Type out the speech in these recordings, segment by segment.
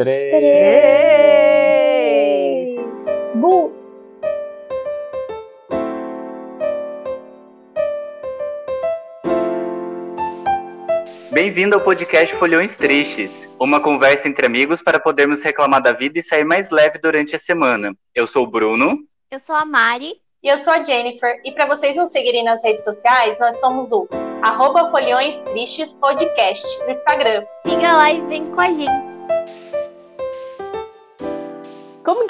Três. três. Bu. Bem-vindo ao podcast Folhões Tristes, uma conversa entre amigos para podermos reclamar da vida e sair mais leve durante a semana. Eu sou o Bruno. Eu sou a Mari. E eu sou a Jennifer. E para vocês nos seguirem nas redes sociais, nós somos o arroba Folhões Tristes Podcast no Instagram. Siga lá e vem com a gente.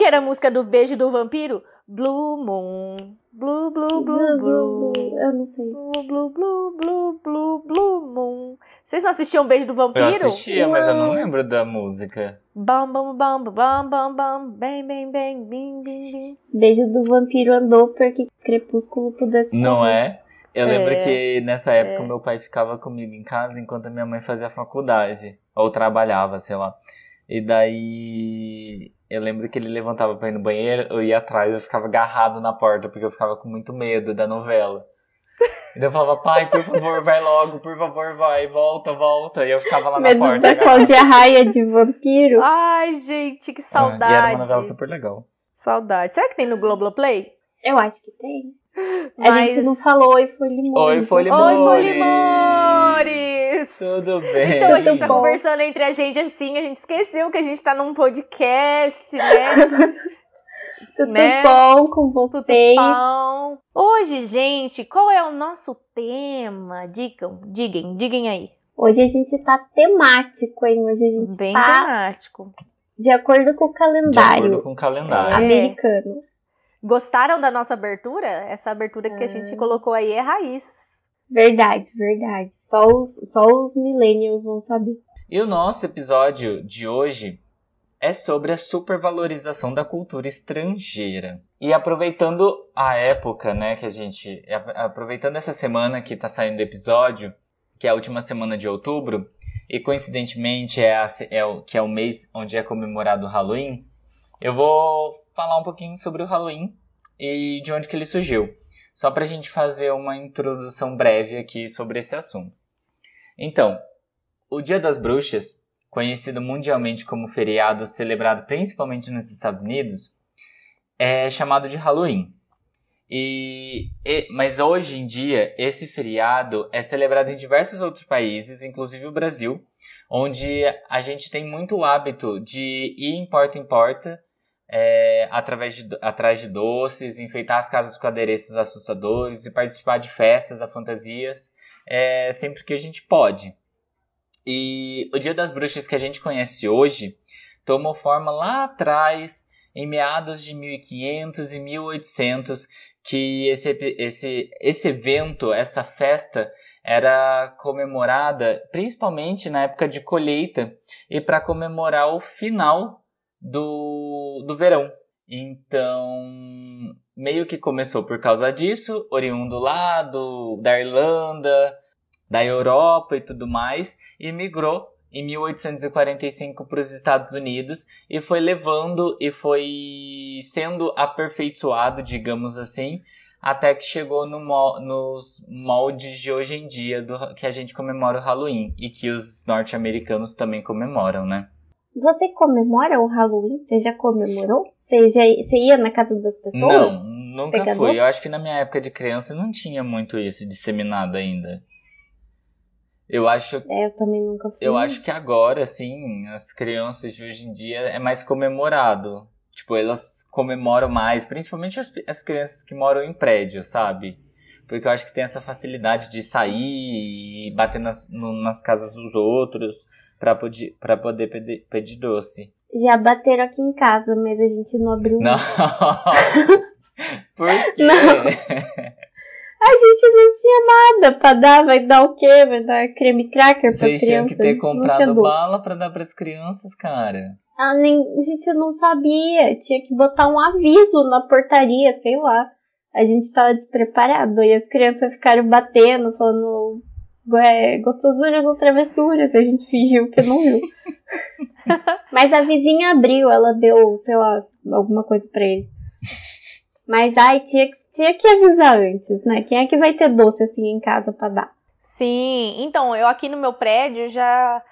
Que era a música do beijo do vampiro? Blue Moon. Blue, blue, blue, blue. Eu não sei. Blue, blue, blue, blue, blue, blue moon. Vocês não assistiam Beijo do Vampiro? Eu assistia, mas eu não lembro da música. Bam, bam, bam, bam, bam, bam, bem, bem, bem, bim, bim, bim. Beijo do vampiro andou porque Crepúsculo pudesse. Não é? Eu lembro É, que nessa época meu pai ficava comigo em casa enquanto a minha mãe fazia faculdade. Ou trabalhava, sei lá. E daí eu lembro que ele levantava pra ir no banheiro, eu ia atrás, eu ficava agarrado na porta, porque eu ficava com muito medo da novela. E daí eu falava, pai, por favor, vai logo, por favor, vai, volta, volta. E eu ficava lá na Medo porta. da agarrado. Cláudia Raia de vampiro. Ai, gente, que É, E era uma saudade. novela super legal. Saudade. Será que tem no Globoplay? Eu acho que tem. A Mas- gente não falou Oi Foi Limão. Oi, foi Oi, Limores! Folimores! Tudo bem. Então a gente tá bom. conversando entre a gente assim, a gente esqueceu que a gente tá num podcast, né? Tudo né? bom com vocês? Pão. Hoje, gente, qual é o nosso tema? Digam, digam, digam aí. Hoje a gente tá temático, hein? Hoje a gente Bem tá temático. de acordo com o De calendário acordo com o calendário. É. americano. Gostaram da nossa abertura? Essa abertura que a É. gente colocou aí é raiz. Verdade, verdade. Só os, só os millennials vão saber. E o nosso episódio de hoje é sobre a supervalorização da cultura estrangeira. E aproveitando a época, né, que a gente. Aproveitando essa semana que tá saindo o episódio, que é a última semana de outubro, e coincidentemente é, a é o, que é o mês onde é comemorado o Halloween, eu vou falar um pouquinho sobre o Halloween e de onde que ele surgiu. Só pra gente fazer uma introdução breve aqui sobre esse assunto. Então, o Dia das Bruxas, conhecido mundialmente como feriado celebrado principalmente nos Estados Unidos, é chamado de Halloween. E, e- mas hoje em dia, esse feriado é celebrado em diversos outros países, inclusive o Brasil, onde a gente tem muito o hábito de ir em porta em porta, é, através de, atrás de doces, enfeitar as casas com adereços assustadores e participar de festas, a fantasias, é, sempre que a gente pode. E o Dia das Bruxas que a gente conhece hoje tomou forma lá atrás, em meados de 1500 e 1800, que esse, esse, esse evento, essa festa, era comemorada principalmente na época de colheita e para comemorar o final do, do verão. Então, meio que começou por causa disso, oriundo lá do, da Irlanda, da Europa e tudo mais, e migrou em 1845 para os Estados Unidos e foi levando e foi sendo aperfeiçoado, digamos assim, até que chegou no nos moldes de hoje em dia do, que a gente comemora o Halloween e que os norte-americanos também comemoram, né? Você comemora o Halloween? Você já comemorou? Você, já, você ia na casa das pessoas? Não, nunca Pegar fui. Eu acho que na minha época de criança não tinha muito isso disseminado ainda. Eu acho É, eu também nunca fui. Eu acho que agora, assim, as crianças de hoje em dia é mais comemorado. Tipo, elas comemoram mais, principalmente as, as crianças que moram em prédio, sabe? Porque eu acho que tem essa facilidade de sair e bater nas, no- nas casas dos outros pra, poder pra poder pedir, pedir doce. Já bateram aqui em casa, mas a gente não abriu. Não! Por quê? Não. A gente não tinha nada pra dar. Vai dar o quê? Vai dar creme cracker pra Vocês tinham criança? que a ter gente não tinha comprado bala pra dar pras crianças, cara. Ah, nem, a gente não sabia. Tinha que botar um aviso na portaria, sei lá. A gente tava despreparado. E as crianças ficaram batendo, falando é, gostosuras ou travessuras. A gente fingiu que não viu. Mas a vizinha abriu, ela deu, sei lá, alguma coisa pra ele. Mas ai, tinha, que- tinha que avisar antes, né? Quem é que vai ter doce assim em casa pra dar? Sim, então, eu aqui no meu prédio já.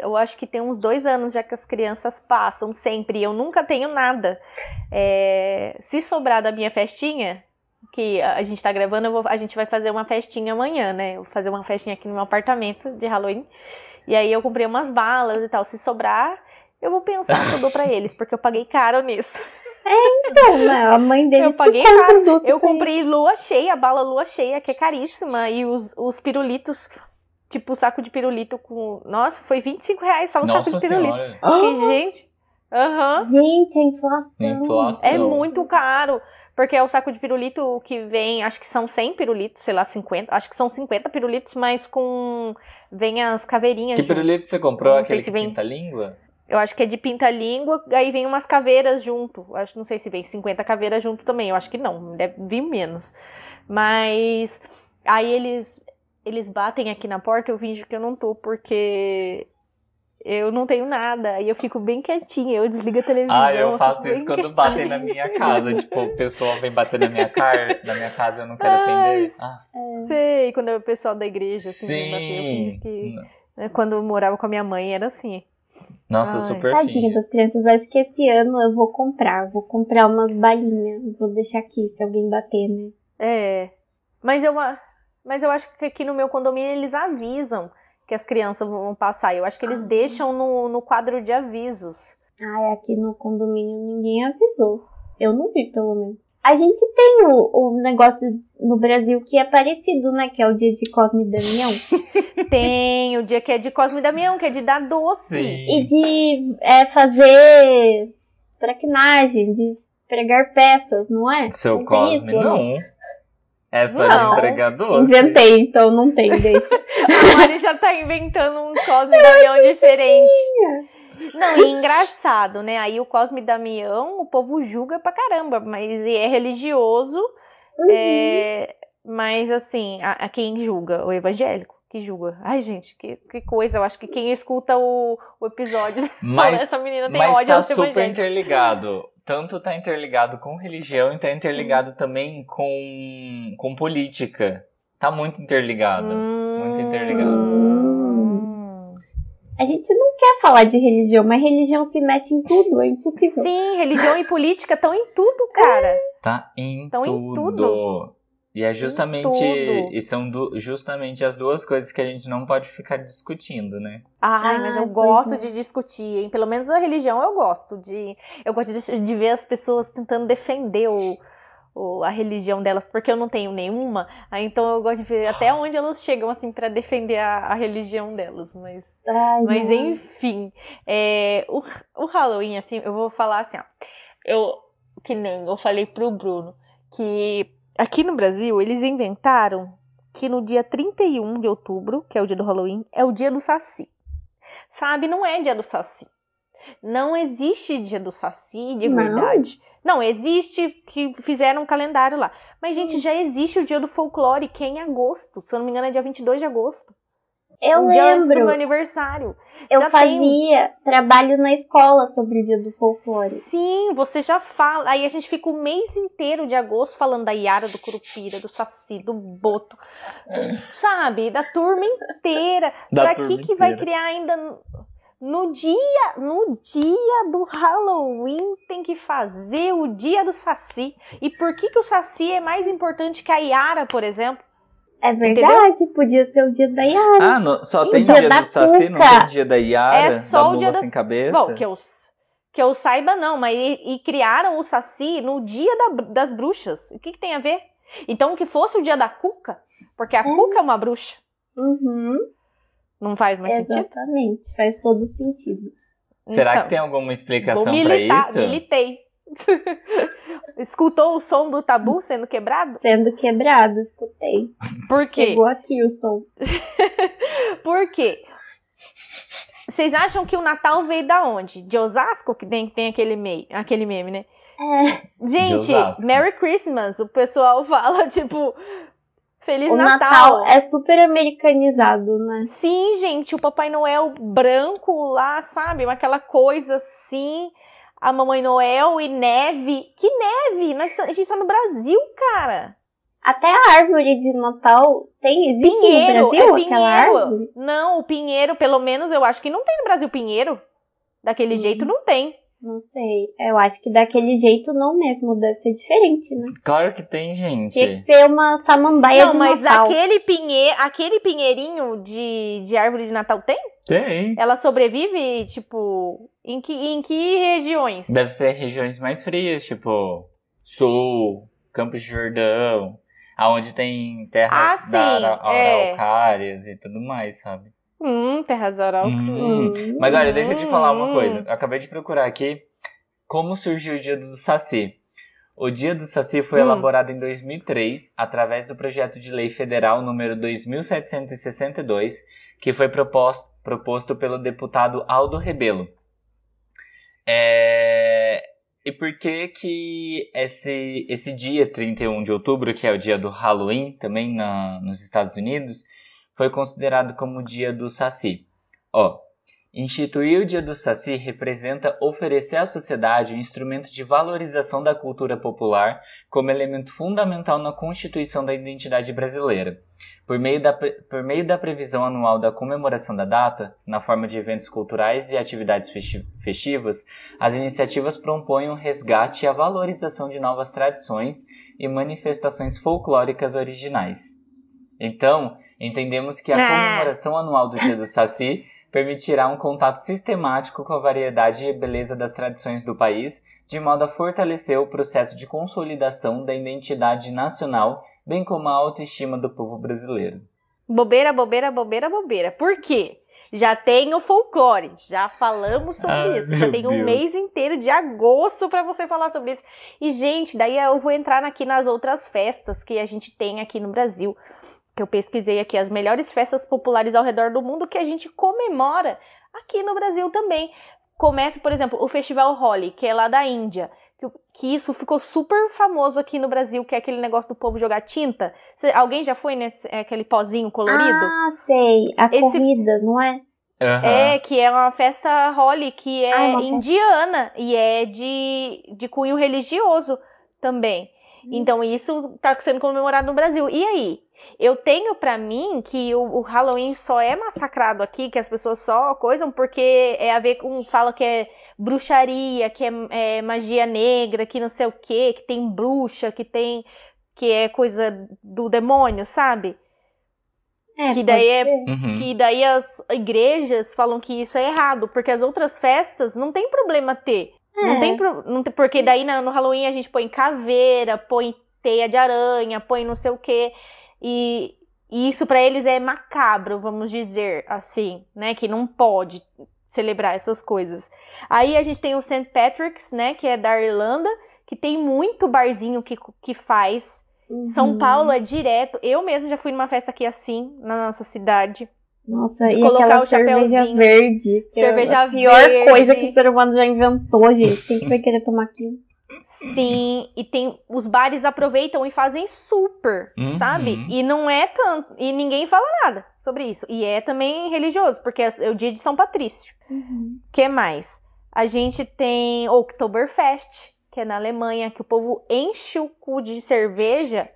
Eu acho que tem uns dois anos já que as crianças passam sempre. e Eu nunca tenho nada. É, se sobrar da minha festinha, que a gente tá gravando, eu vou, a gente vai fazer uma festinha amanhã, né? Eu vou fazer uma festinha aqui no meu apartamento de Halloween. E aí eu comprei umas balas e tal. Se sobrar, eu vou pensar se eu dou pra eles, porque eu paguei caro nisso. Então, né, a mãe deles Eu paguei caro. os doces Eu comprei lua cheia, a bala lua cheia, que é caríssima. E os, os pirulitos, tipo, o saco de pirulito com. Nossa, foi 25 reais só o saco Nossa de pirulito. senhora. Que, gente. Aham. eles. Gente, a inflação. Inflação. É muito caro. Porque é o saco de pirulito que vem, acho que são 100 pirulitos, sei lá, 50. Acho que são 50 pirulitos, mas com. Vem as caveirinhas. Que junto. pirulito você comprou? Não Aquele se que vem- pinta língua? Eu acho que é de pinta-língua, aí vem umas caveiras junto. Acho, não sei se vem 50 caveiras junto também. Eu acho que não, deve vir menos. Mas aí eles eles batem aqui na porta, eu finjo que eu não tô, porque eu não tenho nada. Aí eu fico bem quietinha, eu desligo a televisão. Ah, eu faço fico isso quando batem na minha casa. Tipo, o pessoal vem bater na minha, car... na minha casa eu não quero atender. Ah, Sei, quando é o pessoal da igreja, assim, bater, eu sim. finjo que... né, Quando eu morava com a minha mãe, era assim. Nossa, Ai. super Tadinha das crianças. Acho que esse ano eu vou comprar. Vou comprar umas balinhas. Vou deixar aqui se alguém bater, né? É. Mas eu, mas eu acho que aqui no meu condomínio eles avisam que as crianças vão passar. Eu acho que eles Ah. deixam no, no quadro de avisos. Ai, aqui no condomínio ninguém avisou. Eu não vi, pelo menos. A gente tem o, o negócio no Brasil que é parecido, né? Que é o dia de Cosme e Damião. Tem o dia que é de Cosme e Damião, que é de dar doce. Sim. e de é, fazer traquinagem, de pregar peças, não é? Seu Não Cosme, isso, não. É só Não. de entregar doce. Inventei, então não tem, deixa. A Mari já tá inventando um Cosme Damião diferente. Não, e engraçado, né? Aí o Cosme Damião, o povo julga pra caramba, mas é religioso. É, mas assim, a, a quem julga? O evangélico que julga. Ai, gente, que, que coisa. Eu acho que quem escuta o, o episódio fala, Mas, essa menina tem mas ódio tá super evangélicos. interligado. Tanto tá interligado com religião e tá interligado também com, com política. Tá muito interligado. Muito interligado. Hum. A gente não quer falar de religião, mas religião se mete em tudo, é impossível. Sim, religião e política estão em tudo, cara. Tá em Tão em tudo. E é justamente. E são du- justamente as duas coisas que a gente não pode ficar discutindo, né? Ai, mas eu Ai, gosto de discutir, hein? Pelo menos a religião eu gosto de. Eu gosto de, de ver as pessoas tentando defender o, o- a religião delas, porque eu não tenho nenhuma. Aí, então eu gosto de ver até onde elas chegam, assim, pra defender a, a religião delas. Mas, Ai, mas não. enfim, é, o, o Halloween, assim, eu vou falar assim, ó. Eu, que nem eu falei pro Bruno, que aqui no Brasil eles inventaram que no dia 31 de outubro, que é o dia do Halloween, é o dia do Saci. Sabe, não é dia do Saci. Não existe dia do Saci de Não? verdade. Não, existe que fizeram um calendário lá. Mas, gente, já existe o dia do folclore, que é em agosto. Se eu não me engano, é dia 22 de agosto. Eu um dia antes do meu lembro, aniversário. eu já tem. fazia trabalho na escola sobre o dia do folclore. Sim, você já fala. Aí a gente fica o mês inteiro de agosto falando da Yara, do Curupira, do Saci, do Boto. Sabe? Da turma inteira. Da pra turma que que vai inteira. criar ainda no- no dia, no dia do Halloween tem que fazer o dia do Saci? E por que que o Saci é mais importante que a Yara, por exemplo? É verdade, podia ser o dia da Yara. Ah, no- só E tem dia dia da do Saci, não tem dia da Yara, É só da o dia das- sem cabeça? Bom, que eu, que eu saiba, não, mas e, e criaram o Saci no dia da- das bruxas. O que, que tem a ver? Então, que fosse o dia da Cuca, porque a Cuca é uma bruxa. Uhum, Não faz mais sentido? exatamente, faz todo sentido. Será Então, que tem alguma explicação militar, isso? militei. Escutou o som do tabu sendo quebrado? Sendo quebrado, escutei. Por quê? Chegou aqui o som. Por quê? Vocês acham que o Natal veio da onde? De Osasco, que tem, tem aquele, mei, aquele meme, né? É, Gente. Merry Christmas. O pessoal fala, tipo, Feliz o Natal. Natal é super americanizado, né? Sim, gente, o Papai Noel branco lá, sabe? Aquela coisa assim. A Mamãe Noel e neve. Que neve? Nós, a gente tá no Brasil, cara. Até a árvore de Natal Tem, existe Pinheiro, no Brasil é aquela pinheiro. árvore? Não, o pinheiro, pelo menos, eu acho que não tem no Brasil pinheiro. Daquele Uhum. jeito não tem. Não sei. Eu acho que daquele jeito não mesmo, deve ser diferente, né? Claro que tem, gente. Tinha que ser uma samambaia não, de mas Natal. aquele pinheiro, aquele pinheirinho de, de árvore de Natal tem? Tem. Ela sobrevive, tipo, em que, em que regiões? Deve ser regiões mais frias, tipo Sul, Campos de Jordão, aonde tem terras Ah, da é. araucárias e tudo mais, sabe? Hum, terras oral. Hum. Hum. Mas olha, deixa eu te falar uma Hum. coisa. Eu acabei de procurar aqui como surgiu o Dia do Saci. O Dia do Saci foi Hum. elaborado em 2003 através do projeto de lei federal número 2762, que foi proposto, proposto pelo deputado Aldo Rebelo. É, E por que que esse, esse dia 31 de outubro, que é o dia do Halloween, também na, nos Estados Unidos, foi considerado como o dia do Saci? Ó, instituir o dia do Saci representa oferecer à sociedade um instrumento de valorização da cultura popular como elemento fundamental na constituição da identidade brasileira. Por meio, da, por meio da previsão anual da comemoração da data, na forma de eventos culturais e atividades festi- festivas, as iniciativas propõem o resgate e a valorização de novas tradições e manifestações folclóricas originais. Então, entendemos que a Ah. comemoração anual do Dia do Saci permitirá um contato sistemático com a variedade e beleza das tradições do país, de modo a fortalecer o processo de consolidação da identidade nacional, bem como a autoestima do povo brasileiro. Bobeira, bobeira, bobeira, bobeira. Por quê? Já tem o folclore, já falamos sobre Ah, isso. Já tem um Deus. mês inteiro de agosto pra você falar sobre isso. E, gente, daí eu vou entrar aqui nas outras festas que a gente tem aqui no Brasil. Que eu pesquisei aqui as melhores festas populares ao redor do mundo que a gente comemora aqui no Brasil também. Começa, por exemplo, o Festival Holi, que é lá da Índia. Que, que isso ficou super famoso aqui no Brasil, que é aquele negócio do povo jogar tinta. Cê- alguém já foi nesse é, aquele pozinho colorido? Ah, sei. A Esse- corrida, não é? Aham. É, que é uma festa Holi, que é Ah, é festa. indiana e é de, de cunho religioso também. Hum. Então isso tá sendo comemorado no Brasil. E aí? Eu tenho pra mim que o, o Halloween só é massacrado aqui, que as pessoas só coisam porque é a ver com. Fala que é bruxaria, que é, é magia negra, que não sei o quê, que tem bruxa, que tem. que é coisa do demônio, sabe? É, Que daí é-. Uhum. Que daí as igrejas falam que isso é errado, porque as outras festas não tem problema ter. Não É. tem, pro- não tem porque daí no Halloween a gente põe caveira, põe teia de aranha, põe não sei o quê. E, e isso pra eles é macabro, vamos dizer assim, né? Que não pode celebrar essas coisas. Aí a gente tem o St. Patrick's, né? Que é da Irlanda, que tem muito barzinho que, que faz. São Uhum. Paulo é direto. Eu mesmo já fui numa festa aqui assim, na nossa cidade. Nossa, e colocar o cerveja verde. é Cerveja a pior verde. coisa que o ser humano já inventou, gente. Quem que vai querer tomar aquilo? Sim, e tem os bares aproveitam e fazem super, Uhum. sabe? E não é tanto, e ninguém fala nada sobre isso. E é também religioso, porque é o dia de São Patrício. que mais? A gente tem Oktoberfest, que é na Alemanha, que o povo enche o cu de cerveja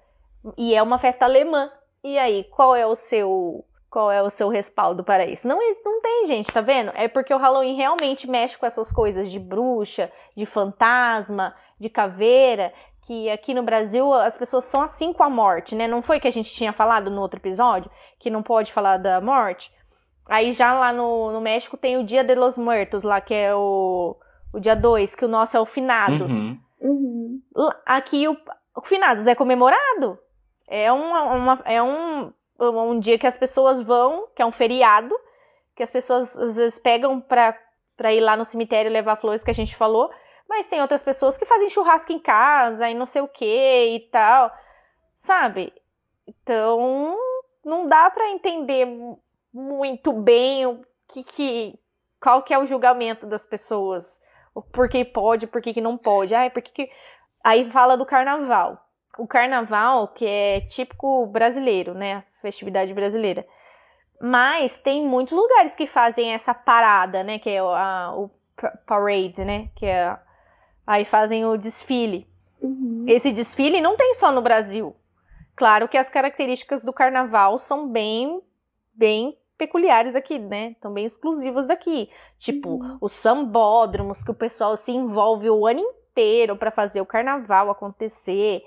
e é uma festa alemã. E aí, qual é o seu qual é o seu respaldo para isso? Não, não tem, gente, tá vendo? É porque o Halloween realmente mexe com essas coisas de bruxa, de fantasma, de caveira, que aqui no Brasil as pessoas são assim com a morte, né? Não foi que a gente tinha falado no outro episódio que não pode falar da morte? Aí já lá no, no México tem o Dia de los Muertos, lá que é o, o dia 2, que o nosso é o Finados. Uhum. Uhum. Aqui o, o Finados é comemorado. É, uma, uma- é um, um dia que as pessoas vão, que é um feriado, que as pessoas às vezes pegam pra, pra ir lá no cemitério levar flores, que a gente falou. Mas tem outras pessoas que fazem churrasco em casa e não sei o que e tal. Sabe? Então, não dá pra entender mu- muito bem o que que. Qual que é o julgamento das pessoas. Por que pode, por que, que não pode. Ai, por que que. Aí fala do carnaval. O carnaval, que é típico brasileiro, né? Festividade brasileira. Mas tem muitos lugares que fazem essa parada, né? Que é o, a- o pa- parade, né? Que é. Aí fazem o desfile. Uhum. Esse desfile não tem só no Brasil. Claro que as características do carnaval são bem, bem peculiares aqui, né? Estão bem exclusivas daqui. Tipo, Uhum. os sambódromos, que o pessoal se envolve o ano inteiro para fazer o carnaval acontecer.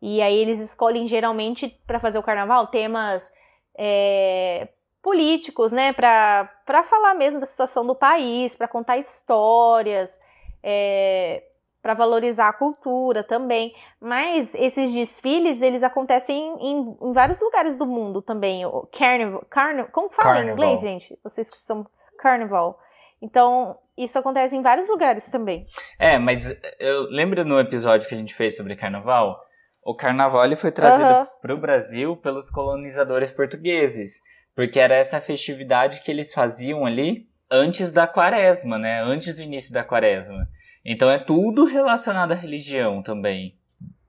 E aí eles escolhem geralmente para fazer o carnaval temas é, políticos, né? Para falar mesmo da situação do país, para contar histórias, é, para valorizar a cultura também. Mas esses desfiles, eles acontecem em, em vários lugares do mundo também. O carnival, como fala em Carnival. inglês, gente? Vocês que são carnival. Então, isso acontece em vários lugares também. É, mas eu lembro no episódio que a gente fez sobre carnaval, o carnaval ele foi trazido Aham. para o Brasil pelos colonizadores portugueses, porque era essa festividade que eles faziam ali antes da quaresma, né? Antes do início da quaresma. Então é tudo relacionado à religião também.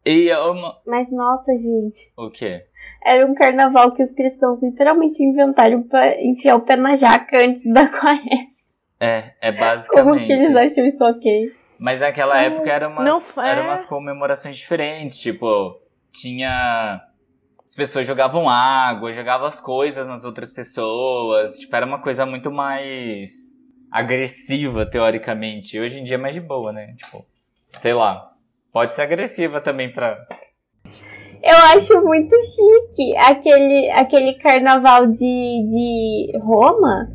E é uma... Mas nossa, gente. o quê? Era um carnaval que os cristãos literalmente inventaram pra enfiar o pé na jaca antes da quaresma. É, é Como basicamente. que eles acham isso ok? Mas naquela Ah, época eram umas, não fa- eram é. umas comemorações diferentes, tipo, tinha. As pessoas jogavam água, jogavam as coisas nas outras pessoas. Tipo, era uma coisa muito mais agressiva, teoricamente. Hoje em dia é mais de boa, né? Tipo, sei lá. Pode ser agressiva também pra. Eu acho muito chique aquele, aquele carnaval de, de Roma,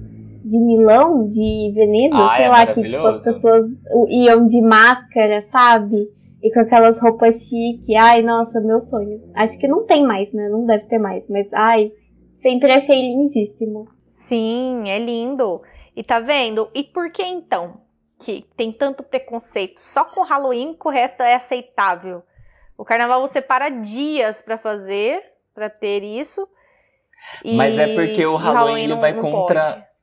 de Milão, de Veneza, Ah, sei é lá, que tipo, as pessoas iam de máscara, sabe? E com aquelas roupas chique. Ai, nossa, meu sonho. Acho que não tem mais, né? Não deve ter mais, mas ai, sempre achei lindíssimo. Sim, é lindo. E tá vendo? E por que então que tem tanto preconceito? Só com Halloween que o resto é aceitável. O carnaval você para dias pra fazer, pra ter isso. E- Mas é porque o e Halloween, ele não- vai não contra. pode.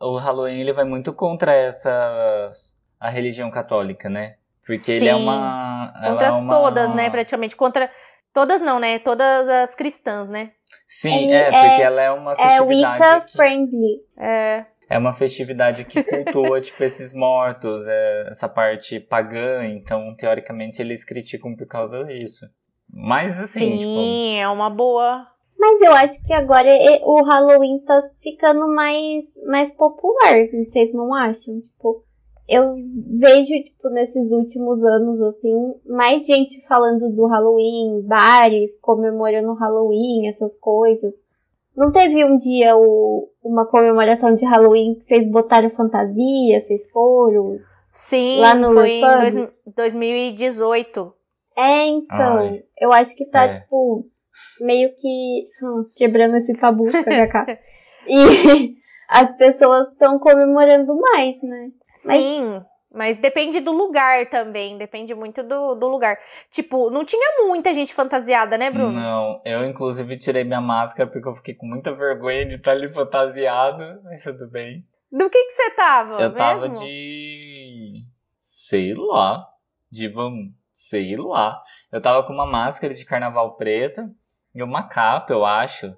O Halloween ele vai muito contra essa. a religião católica, né? Porque ele é Sim. uma. Contra é uma- todas, né? Praticamente. Contra. Todas não, né? Todas as cristãs, né? Sim, é, é- porque ela é uma É festividade. Wicca que- friendly. É. É uma festividade que cultua, tipo, esses mortos, é, essa parte pagã, então, teoricamente, eles criticam por causa disso. Mas, assim, tipo, Sim, é uma boa. Mas eu acho que agora o Halloween tá ficando mais, mais popular, vocês não acham? Tipo, eu vejo, tipo, nesses últimos anos, assim, mais gente falando do Halloween, bares comemorando o Halloween, essas coisas. Não teve um dia o- uma comemoração de Halloween que vocês botaram fantasia, vocês foram? Sim, Lá no foi em dois- 2018. É, então, Ai. eu acho que tá, É. tipo, meio que hum, quebrando esse tabu, kkk. e as pessoas estão comemorando mais, né? Mas- Sim, mas depende do lugar também. Depende muito do, do lugar. Tipo, não tinha muita gente fantasiada, né, Bruno? não. Eu, inclusive, tirei minha máscara porque eu fiquei com muita vergonha de estar ali fantasiado, mas tudo bem. Do que que você tava? Eu tava mesmo? de. sei lá. De vamos. sei lá. Eu tava com uma máscara de carnaval preta e uma capa, eu acho.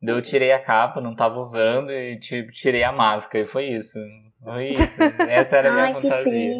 Daí eu tirei a capa, não tava usando e tipo, tirei a máscara. E foi isso. Foi isso. Essa era a minha Ai, fantasia.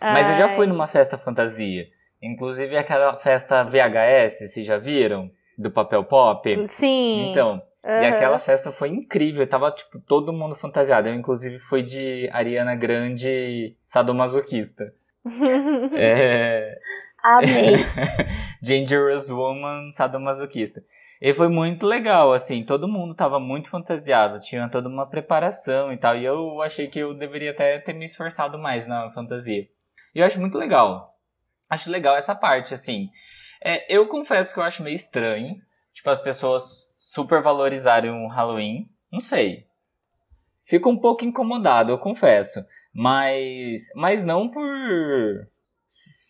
Mas eu já Ai. fui numa festa fantasia. Inclusive aquela festa VHS, vocês já viram? Do papel pop? Sim. Então, e Aham. aquela festa foi incrível, tava tipo todo mundo fantasiado. Eu inclusive fui de Ariana Grande sadomasoquista. É, Amei. Dangerous Woman sadomasoquista. E foi muito legal, assim, todo mundo tava muito fantasiado, tinha toda uma preparação e tal. E eu achei que eu deveria até ter me esforçado mais na fantasia. E eu acho muito legal. Acho legal essa parte, assim. É, eu confesso que eu acho meio estranho, tipo, as pessoas super valorizarem o Halloween. Não sei. Fico um pouco incomodado, eu confesso. Mas, mas não por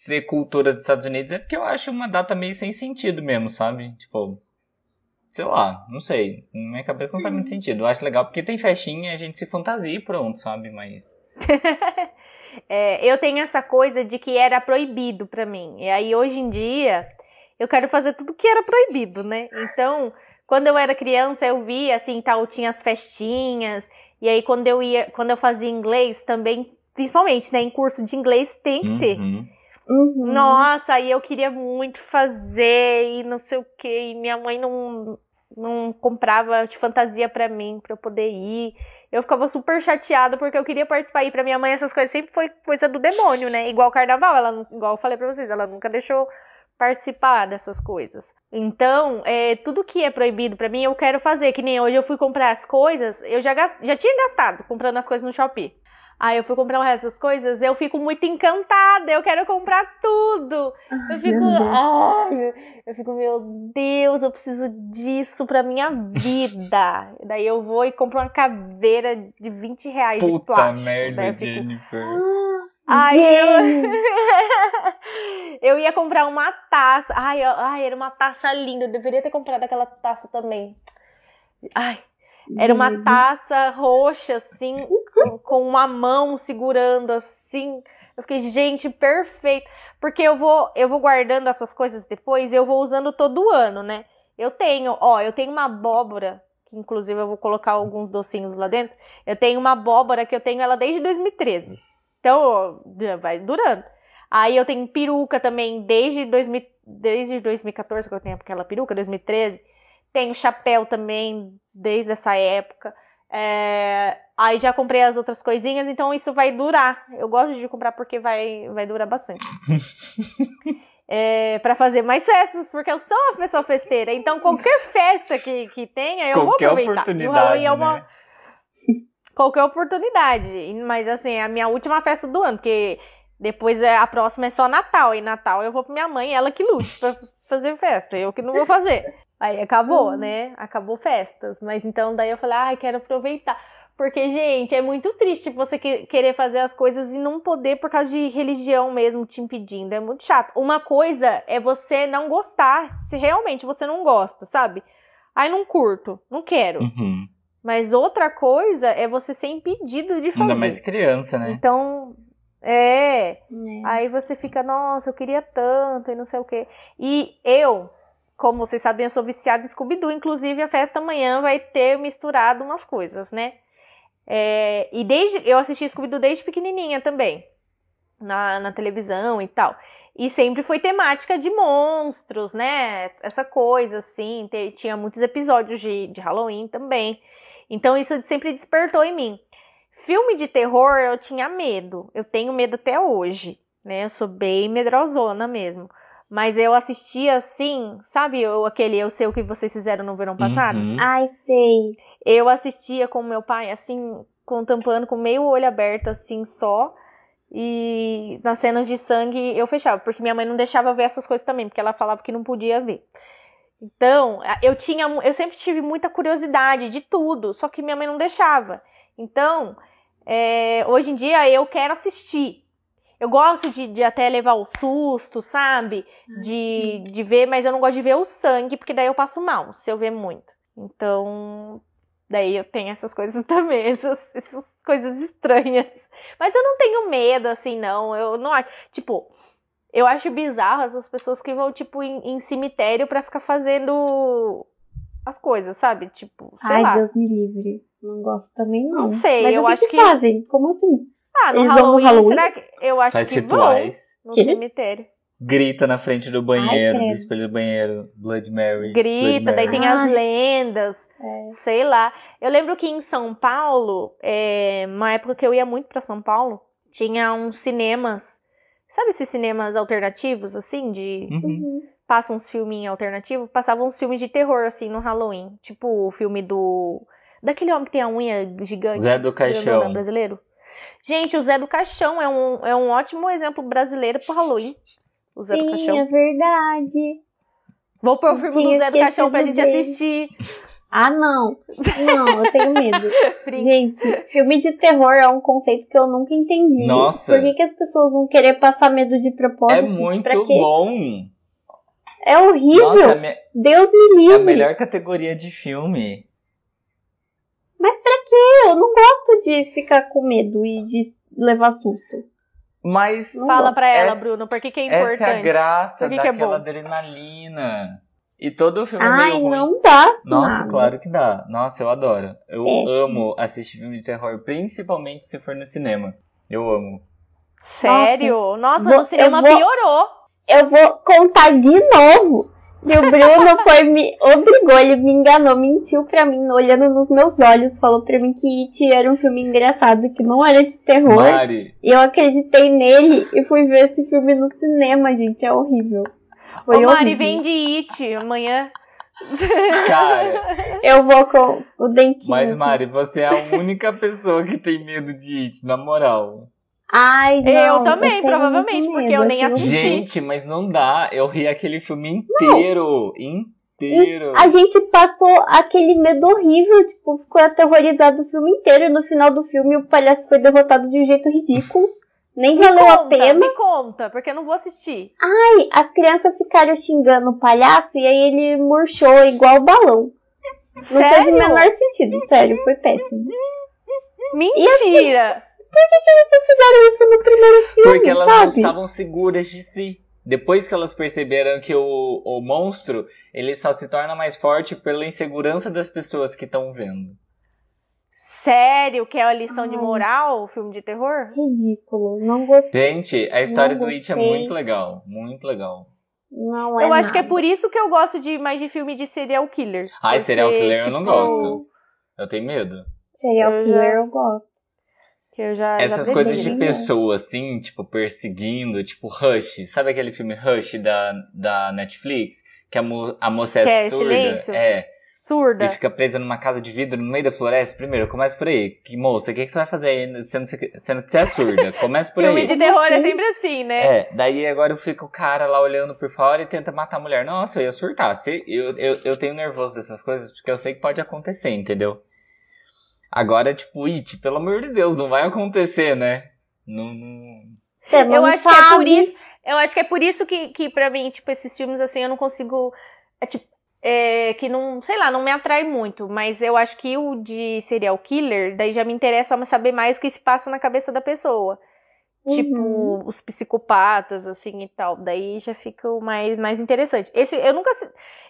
ser cultura dos Estados Unidos, é porque eu acho uma data meio sem sentido mesmo, sabe? Tipo, sei lá, não sei. Na minha cabeça não faz muito sentido. Eu acho legal porque tem festinha, a gente se fantasia e pronto, sabe? Mas. É, eu tenho essa coisa de que era proibido pra mim. E aí, hoje em dia, eu quero fazer tudo que era proibido, né? Então, quando eu era criança, eu via, assim, tal, tinha as festinhas. E aí, quando eu ia, quando eu fazia inglês, também, principalmente, né, em curso de inglês, tem que ter. Uhum. Uhum. Nossa, aí eu queria muito fazer e não sei o que. E minha mãe não, não comprava de fantasia pra mim, pra eu poder ir. Eu ficava super chateada porque eu queria participar. E pra minha mãe essas coisas sempre foi coisa do demônio, né? Igual carnaval, ela, igual eu falei pra vocês, ela nunca deixou participar dessas coisas. Então, é, tudo que é proibido pra mim, eu quero fazer. Que nem hoje eu fui comprar as coisas, eu já, gas- já tinha gastado comprando as coisas no Shopee. Aí eu fui comprar o resto das coisas, eu fico muito encantada, eu quero comprar tudo. Eu fico, ai, eu fico, meu Deus, eu preciso disso pra minha vida. Daí eu vou e compro uma caveira de 20 reais de Puta plástico. merda, Daí eu fico, Jennifer. Aí eu, Jenny. eu ia comprar uma taça. Ai, eu- ai, era uma taça linda. Eu deveria ter comprado aquela taça também. Ai, era uma taça roxa, assim, com, uma mão segurando, assim. Eu fiquei, gente, perfeito. Porque eu vou, eu vou guardando essas coisas depois, eu vou usando todo ano, né? Eu tenho, ó, eu tenho uma abóbora, que inclusive eu vou colocar alguns docinhos lá dentro. Eu tenho uma abóbora que eu tenho ela desde 2013. Então, vai durando. Aí eu tenho peruca também desde, 2000, desde 2014, que eu tenho aquela peruca, 2013. Tenho chapéu também desde essa época. É, aí já comprei as outras coisinhas, então isso vai durar. Eu gosto de comprar porque vai, vai durar bastante. É, para fazer mais festas, porque eu sou uma pessoa festeira. Então, qualquer festa que, que tenha, eu Qualquer vou aproveitar. Oportunidade, é uma, né? qualquer oportunidade. Mas assim, é a minha última festa do ano, porque depois é, a próxima é só Natal. E Natal eu vou pra minha mãe, ela que lute pra fazer festa. Eu que não vou fazer. Aí acabou, né? Acabou festas. Mas então daí eu falei, ai, quero aproveitar. Porque, gente, é muito triste você que- querer fazer as coisas e não poder por causa de religião mesmo te impedindo. É muito chato. Uma coisa é você não gostar, se realmente você não gosta, sabe? Ai, não curto, não quero. Uhum. Mas outra coisa é você ser impedido de fazer. Ainda mais criança, né? Então, é. É. Aí você fica, nossa, eu queria tanto e não sei o quê. E eu, como vocês sabem, eu sou viciada em Scooby-Doo. Inclusive, a festa amanhã vai ter misturado umas coisas, né? É, e desde. Eu assisti Scooby-Doo desde pequenininha também. Na, na televisão e tal. E sempre foi temática de monstros, né? Essa coisa, assim. te- tinha muitos episódios de, de Halloween também. Então isso sempre despertou em mim. Filme de terror eu tinha medo. Eu tenho medo até hoje, né? Eu sou bem medrosona mesmo. Mas eu assistia assim, sabe eu, aquele Eu Sei O Que Vocês Fizeram no Verão Passado? Uhum. Ai, sei. Eu assistia com meu pai, assim, contemplando com meio olho aberto, assim, só. E nas cenas de sangue eu fechava, porque minha mãe não deixava ver essas coisas também, porque ela falava que não podia ver. Então, eu tinha, eu sempre tive muita curiosidade de tudo, só que minha mãe não deixava. Então, é, hoje em dia eu quero assistir. Eu gosto de, de até levar o susto, sabe? De, de ver, mas eu não gosto de ver o sangue, porque daí eu passo mal, se eu ver muito. Então, daí eu tenho essas coisas também, essas, essas coisas estranhas. Mas eu não tenho medo, assim, não. Eu não acho. Tipo, eu acho bizarro essas pessoas que vão, tipo, em, em cemitério pra ficar fazendo as coisas, sabe? Tipo, sei Ai, lá. Deus me livre. Não gosto também, não. Não sei, Mas eu o que acho que, que- fazem? Como assim? Ah, no Eles vão Halloween, Halloween? será que. Eu acho Faz que rituais. vão no Quê? cemitério. Grita na frente do banheiro, credo. do espelho do banheiro. Blood Mary. Grita, Blood daí Mary. tem as Ai. lendas, É. sei lá. Eu lembro que em São Paulo, é, uma época que eu ia muito pra São Paulo, tinha uns cinemas. Sabe esses cinemas alternativos, assim, de. Uhum. Uhum. Passa uns filminhos alternativos? Passavam uns filmes de terror, assim, no Halloween. Tipo o filme do. Daquele homem que tem a unha gigante. Zé do Caixão. brasileiro. Gente, o Zé do Caixão é um, é um ótimo exemplo brasileiro pro Halloween. O Zé do Sim, Caixão. é verdade. Vou pôr o filme do Zé do Caixão pra gente dele. assistir. Ah, não. Não, eu tenho medo. Gente, filme de terror é um conceito que eu nunca entendi. Nossa. Por que, que as pessoas vão querer passar medo de propósito? É muito pra quê? bom. É horrível. Nossa, é me- Deus me é livre. a melhor categoria de filme. Eu não gosto de ficar com medo e de levar susto. Mas Não Fala pra ela, Essa- Bruno, por que, que é importante? essa é a graça Por que que é daquela bom? adrenalina. E todo o filme é Ai, meio ruim. não dá. Nossa, nada. claro que dá. Nossa, eu adoro. Eu É. amo assistir filme de terror, principalmente se for no cinema. Eu amo. Sério? Nossa, Vou- no cinema eu vou- piorou. Eu vou contar de novo. E o Bruno foi me obrigou, ele me enganou, mentiu pra mim, olhando nos meus olhos, falou pra mim que It era um filme engraçado, que não era de terror. Mari, E eu acreditei nele e fui ver esse filme no cinema, gente. É horrível. Foi Ô, Mari, horrível. vem de It amanhã. cara, Eu vou com o dentinho. mas. Mari, você é a única pessoa que tem medo de It, na moral. Ai, não, Eu também, tenho provavelmente, muito porque medo, eu nem acho assisti. Gente, mas não dá. Eu ri aquele filme inteiro. Inteiro. A gente passou aquele medo horrível, tipo, ficou aterrorizado o filme inteiro. E no final do filme, o palhaço foi derrotado de um jeito ridículo. Nem Me valeu a conta, pena. me conta, porque eu não vou assistir. Ai, as crianças ficaram xingando o palhaço e aí ele murchou igual o balão. Não fez o Sério? menor sentido, sério, foi péssimo. Mentira! Por que, que eles não fizeram isso no primeiro filme, Porque elas não sabe? estavam seguras de si. Depois que elas perceberam que o, o monstro, ele só se torna mais forte pela insegurança das pessoas que estão vendo. Sério que é a lição de moral, o filme de terror? Ridículo, não gostei, Gente, a história Não do It é muito legal. Muito legal. não é eu acho que é nada. por isso que eu gosto de mais de filme de serial killer. Ai, Porque, serial killer eu não tipo, gosto. Eu tenho medo. Serial Eu killer já- eu gosto. Já, Essas já coisas de né? pessoa, assim, tipo, perseguindo, tipo, Rush. Sabe aquele filme Rush da, da Netflix? Que a, mo a moça Que é é surda? silêncio? É. Surda. E fica presa numa casa de vidro no meio da floresta. Primeiro, começa por aí. Que moça, o que, que você vai fazer aí sendo, sendo que você é surda? Começa por Filme aí. de terror é sempre assim, né? É, daí agora fica o cara lá olhando por fora e tenta matar a mulher. Nossa, eu ia surtar. Se, eu, eu, eu tenho nervoso dessas coisas porque eu sei que pode acontecer, entendeu? Agora, tipo, it, pelo amor de Deus, não vai acontecer, né? Não, não... Não Eu acho que é sabe. por isso. Eu acho que é por isso que, que pra mim, tipo, esses filmes assim, eu não consigo. É, tipo, é, que não, sei lá, não me atrai muito. Mas eu acho que o de serial killer, daí já me interessa saber mais o que se passa na cabeça da pessoa. Uhum. Tipo, os psicopatas, assim e tal. Daí já fica mais, mais interessante. Esse, eu nunca.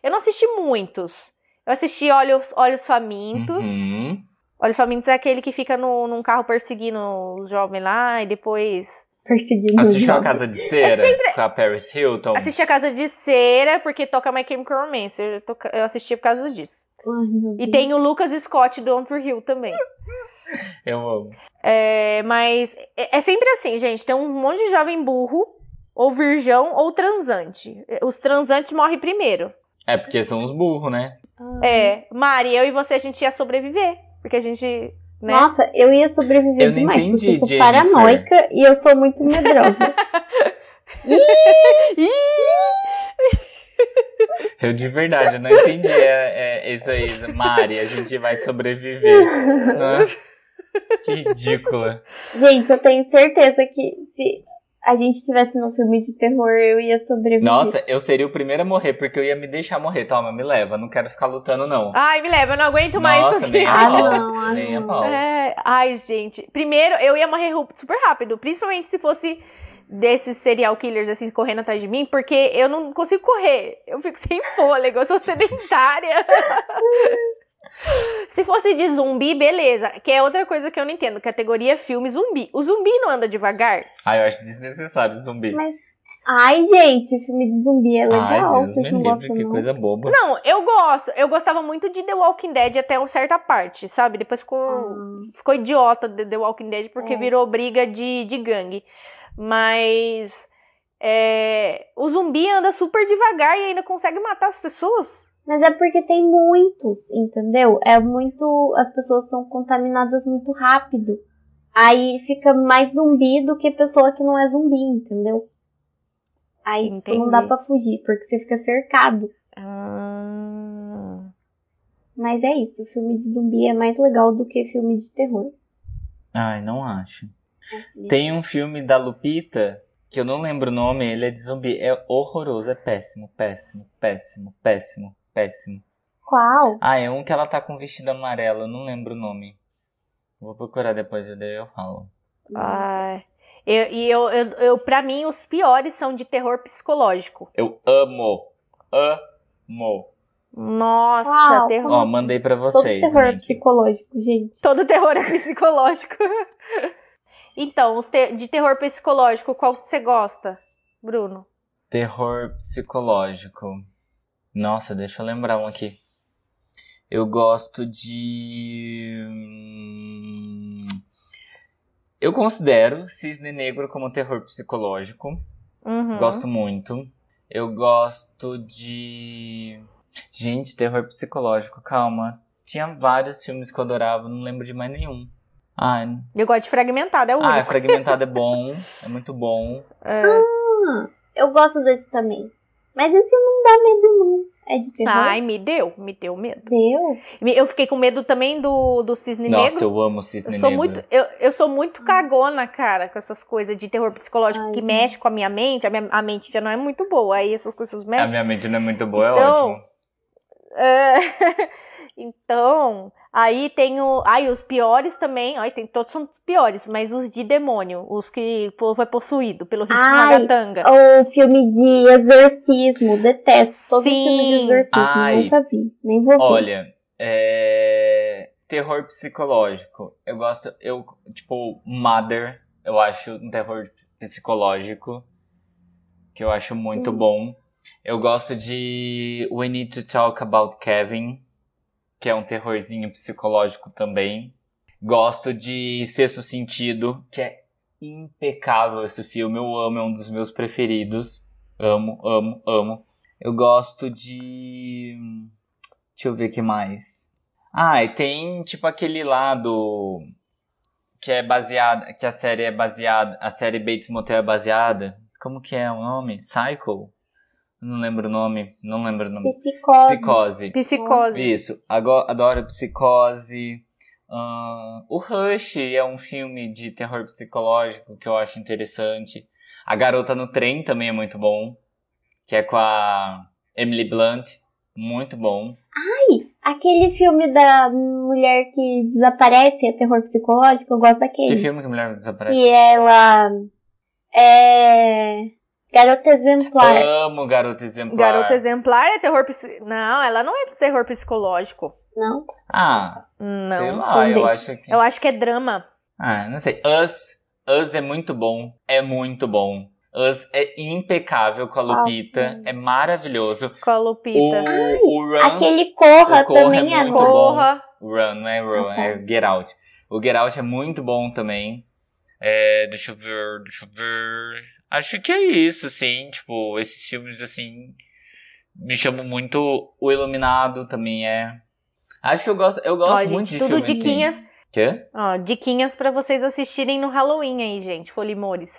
Eu não assisti muitos. Eu assisti Olhos, Olhos Famintos. Uhum. Olhos Famintos é aquele que fica no, num carro perseguindo os jovens lá e depois. Perseguindo Assistiu A Casa de Cera É sempre- com a Paris Hilton? Assisti a Casa de Cera porque toca My Chemical Romance. Eu, tô- eu assisti por causa disso. Ai, meu E tem o Lucas Scott do Tree Hill também. Eu amo. É, mas é, é sempre assim, gente. Tem um monte de jovem burro, ou virgão, ou transante. Os transantes morrem primeiro. É porque são os burros, né? É, Mari, eu e você, a gente ia sobreviver. Porque a gente. Né? Nossa, eu ia sobreviver Eu demais, entendi, porque eu sou Jennifer. paranoica e eu sou muito medrosa. Eu de verdade, eu não entendi é, é, isso aí, Mari. A gente vai sobreviver. Ah, que ridícula. Gente, eu tenho certeza que se a gente estivesse num filme de terror, eu ia sobreviver. Nossa, eu seria o primeiro a morrer, porque eu ia me deixar morrer. Toma, me leva. Não quero ficar lutando, não. Ai, me leva, eu não aguento mais Nossa, isso aqui. nem a Ah, pau. não, ah, nem a não. pau. É, ai, gente. Primeiro, eu ia morrer super rápido. Principalmente se fosse desses serial killers, assim, correndo atrás de mim. Porque eu não consigo correr. Eu fico sem fôlego. Eu sou sedentária. se fosse de zumbi, beleza. Que é outra coisa que eu não entendo. Categoria filme zumbi. O zumbi não anda devagar? Ah, eu acho desnecessário zumbi. Mas- Ai, gente, filme de zumbi é legal. Ai, Deus me não livre, que não? coisa boba. Não, eu gosto. Eu gostava muito de The Walking Dead até uma certa parte, sabe? Depois ficou, Ah, ficou idiota de The Walking Dead porque É. virou briga de, de gangue. Mas é, o zumbi anda super devagar e ainda consegue matar as pessoas. Mas é porque tem muitos, entendeu? É muito. As pessoas são contaminadas muito rápido. Aí fica mais zumbi do que pessoa que não é zumbi, entendeu? Aí tipo, não dá pra fugir, porque você fica cercado. Ah, Mas é isso, filme de zumbi é mais legal do que filme de terror. Ai, não acho. Tem um filme da Lupita, que eu não lembro o nome, ele é de zumbi. É horroroso, é péssimo, péssimo, péssimo, péssimo, péssimo. Qual? Ah, é um que ela tá com vestido amarelo, não lembro o nome. Vou procurar depois e daí eu falo. ai. Eu, e eu, eu, eu, pra mim, os piores são de terror psicológico. Eu amo, amo. Nossa, Uau, terror. Ó, mandei pra Todo vocês, terror link. psicológico, gente. Todo terror é psicológico. Então, os te- de terror psicológico, qual que você gosta, Bruno? Terror psicológico. Nossa, deixa eu lembrar um aqui. Eu gosto de. hum, Eu considero Cisne Negro como terror psicológico. Uhum. Gosto muito. Eu gosto de. Gente, terror psicológico, calma. Tinha vários filmes que eu adorava, não lembro de mais nenhum. Ah, Eu gosto de fragmentado, é o ah único. Fragmentado é bom, é muito bom. É. Eu gosto desse também. Mas esse não dá medo, não. É de terror. Ai, me deu, me deu medo. Deu. Eu fiquei com medo também do, do Cisne Nossa, Negro. eu amo Cisne Eu sou Negro. muito, eu, eu sou muito cagona, cara, com essas coisas de terror psicológico Ai, que gente. mexe com a minha mente. A minha a mente já não é muito boa. Aí essas coisas A mexem. minha mente não é muito boa, é Então, ótimo. É, então, aí tem o. Ai, os piores também. Ai, tem, todos são piores, mas os de demônio. Os que o povo é possuído pelo ritmo Ai, ragatanga. O filme de exorcismo. Detesto todos os Sim. filmes de exorcismo. Ai. Nunca vi. Nem vou ver. Olha, é... terror psicológico. Eu gosto, eu, tipo, Mother, eu acho um terror psicológico que eu acho muito Hum. bom. Eu gosto de We Need to Talk About Kevin, que é um terrorzinho psicológico também. Gosto de Sexto Sentido, que é impecável esse filme. Eu amo, é um dos meus preferidos. Amo, amo, amo. Eu gosto de. Deixa eu ver o que mais. Ah, e tem tipo aquele lá do. Que é baseado. Que a série é baseada. A série Bates Motel é baseada. Como que é o nome? Psycho? Não lembro o nome. Não lembro o nome. Psicose. Psicose. Psicose. Isso. Ago- Adoro Psicose. Ahn, o Rush é um filme de terror psicológico que eu acho interessante. A Garota no Trem também é muito bom. Que é com a Emily Blunt. Muito bom. Aquele filme da mulher que desaparece, é terror psicológico, eu gosto Que daquele. filme que a mulher desaparece? Que ela é garota exemplar. Amo Garota Exemplar. Garota exemplar é terror psicológico. Não, ela não é terror psicológico. Não? Ah, Não. sei lá, eu acho que... Eu acho que é drama. Ah, não sei. Us. Us é muito bom. É muito bom. Us é impecável com a Lupita. ok. É maravilhoso. Com a Lupita. O, o Run. Aquele Corra O Corra também é é, muito bom. bom. Corra. Run, não é Run, Ah, tá. é Get Out. O Get Out é muito bom também. É, deixa eu ver, deixa eu ver. Acho que é isso, assim. Tipo, esses filmes, assim, me chamam muito. O Iluminado também é. Acho que eu gosto, eu gosto Ó, muito gente, de tudo filme diquinhas. assim. Quê? Ó, diquinhas pra vocês assistirem no Halloween aí, gente. Folimores.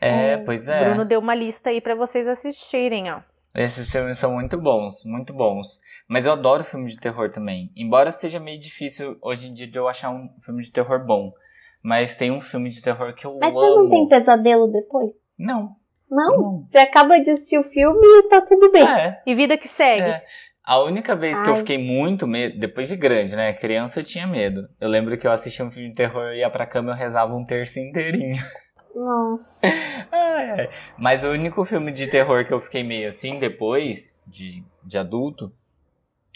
É, Hum, pois O é. Bruno deu uma lista aí pra vocês assistirem, ó. Esses filmes são muito bons, muito bons. Mas eu adoro filme de terror também. Embora seja meio difícil hoje em dia de eu achar um filme de terror bom. Mas tem um filme de terror que eu Mas amo. você não tem pesadelo depois? Não. Não? não. Você acaba de assistir o filme e tá tudo bem. É, E vida que segue. é. A única vez que eu Ai. fiquei muito medo, depois de grande, né? Criança eu tinha medo. Eu lembro que eu assistia um filme de terror, eu ia pra cama e eu rezava um terço inteirinho. Nossa. Ai, ai. Mas o único filme de terror que eu fiquei meio assim depois, de, de adulto,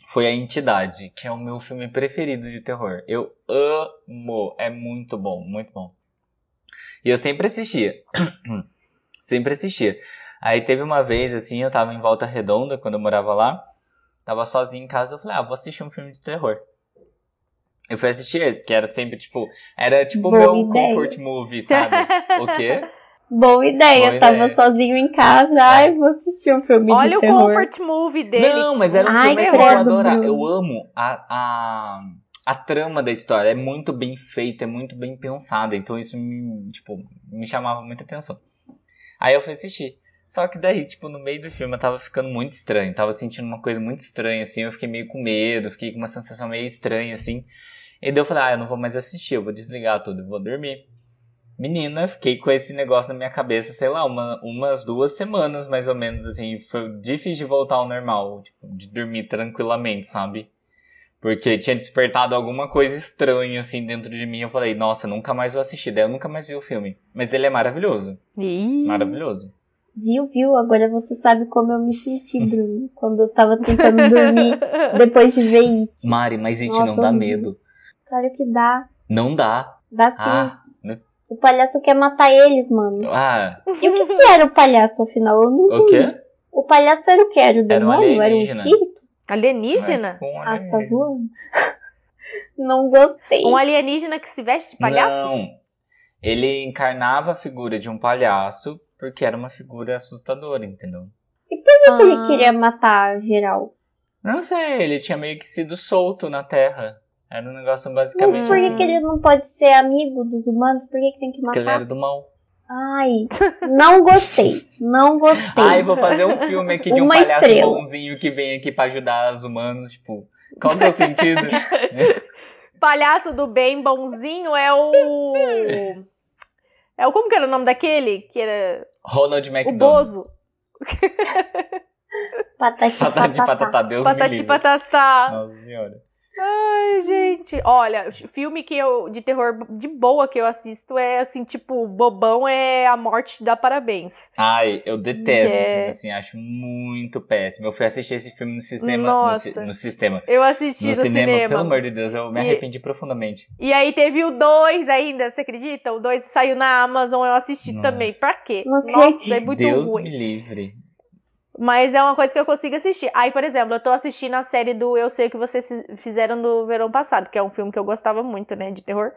foi A Entidade, que é o meu filme preferido de terror. Eu amo. É muito bom, muito bom. E eu sempre assistia. sempre assistia. Aí teve uma vez, assim, eu tava em Volta Redonda, quando eu morava lá. Tava sozinho em casa, eu falei, ah, vou assistir um filme de terror. Eu fui assistir esse, que era sempre, tipo... Era tipo o Boa meu ideia. comfort movie, sabe? o quê? Boa ideia. Boa Tava ideia. sozinho em casa. Ai, vou assistir um filme Olha de o terror. comfort movie dele. Não, mas era um Ai, filme que eu adorava. Eu amo a, a, a trama da história. É muito bem feita, é muito bem pensada. Então isso me, tipo, me chamava muita atenção. Aí eu fui assistir. Só que daí, tipo, no meio do filme eu tava ficando muito estranho. Tava sentindo uma coisa muito estranha, assim. Eu fiquei meio com medo, fiquei com uma sensação meio estranha, assim. E daí eu falei, ah, eu não vou mais assistir, eu vou desligar tudo, vou dormir. Menina, fiquei com esse negócio na minha cabeça, sei lá, uma, umas duas semanas mais ou menos, assim. Foi difícil de voltar ao normal, tipo, de dormir tranquilamente, sabe? Porque tinha despertado alguma coisa estranha, assim, dentro de mim. Eu falei, nossa, nunca mais vou assistir. Daí eu nunca mais vi o filme. Mas ele é maravilhoso. Ih. Maravilhoso. Viu, viu? Agora você sabe como eu me senti, Bruno. quando eu tava tentando dormir depois de ver It. Mari, mas gente, Nossa, não dá horrível. medo. Claro que dá. Não dá. Dá sim. Ah, né? O palhaço quer matar eles, mano. Ah, E o que, que era o palhaço, afinal? Eu não o entendi. quê? O palhaço era o que? Era o Era um demônio? Era o alienígena. espírito? Alienígena? Um Ah, você tá zoando? não gostei. Um alienígena que se veste de palhaço? Não. Ele encarnava a figura de um palhaço porque era uma figura assustadora, entendeu? Por que, que ele Ah. queria matar geral? Não sei, ele tinha meio que sido solto na Terra. Era um negócio Mas basicamente por que, assim. que ele não pode ser amigo dos humanos? Por que, que tem que Porque ele matar? era do mal. Ai, não gostei. Não gostei. Ai, vou fazer um filme aqui de um palhaço estrela. bonzinho que vem aqui pra ajudar os humanos, tipo. Qual que é o sentido? Palhaço do bem bonzinho é o. É o. Como que era o nome daquele? Que era. Ronald O McDonald. Bozo. Patati Patati patatá. patatá, Deus me Patati livre. patatá. Nossa senhora. Ai, gente. Olha, filme que eu. de terror de boa que eu assisto é assim, tipo, bobão é A Morte dá Parabéns. Ai, eu detesto, É. assim, acho muito péssimo. Eu fui assistir esse filme no sistema. No, Nossa. ci- no sistema. Eu assisti No no, cinema, cinema. pelo amor de Deus, eu me E- arrependi profundamente. E aí teve o 2 ainda, você acredita? O 2 saiu na Amazon, eu assisti Nossa. também. Pra quê? Não Nossa, acredito. é muito Deus ruim. me livre. Mas é uma coisa que eu consigo assistir. Aí, por exemplo, eu tô assistindo a série do Eu Sei O Que Vocês Fizeram do verão passado, que é um filme que eu gostava muito, né, de terror.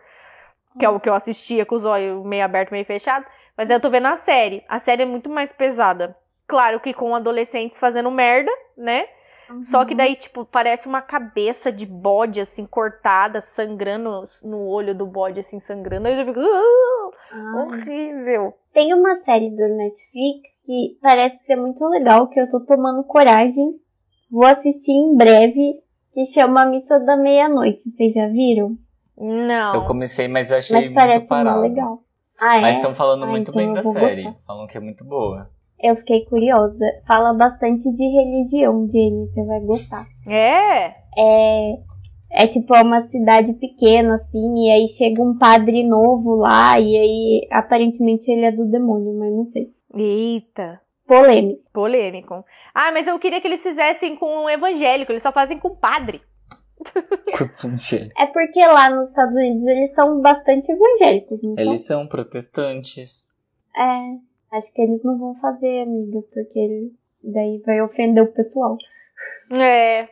Que é o que eu assistia com os olhos meio aberto, meio fechado. Mas eu tô vendo a série. A série é muito mais pesada. Claro que com adolescentes fazendo merda, né? Só que daí, tipo, parece uma cabeça de bode, assim, cortada, sangrando no olho do bode, assim, sangrando. Aí eu fico. "Ah, Ah. horrível. Tem uma série da Netflix que parece ser muito legal, que eu tô tomando coragem. Vou assistir em breve, que chama Missa da Meia-Noite. Vocês já viram? Não. Eu comecei, mas eu achei Mas muito parado. legal. Ah, é? Mas estão falando Ah, muito então bem da série. gostar. Falam que é muito boa. Eu fiquei curiosa. Fala bastante de religião, Jenny. Você vai gostar. É? É, é tipo é uma cidade pequena, assim, e aí chega um padre novo lá, e aí aparentemente ele é do demônio, mas não sei. Eita. Polêmico. Polêmico. Ah, mas eu queria que eles fizessem com um evangélico, eles só fazem com padre. É porque lá nos Estados Unidos eles são bastante evangélicos, não são? Eles são protestantes. É, acho que eles não vão fazer, amiga, porque ele- daí vai ofender o pessoal. É.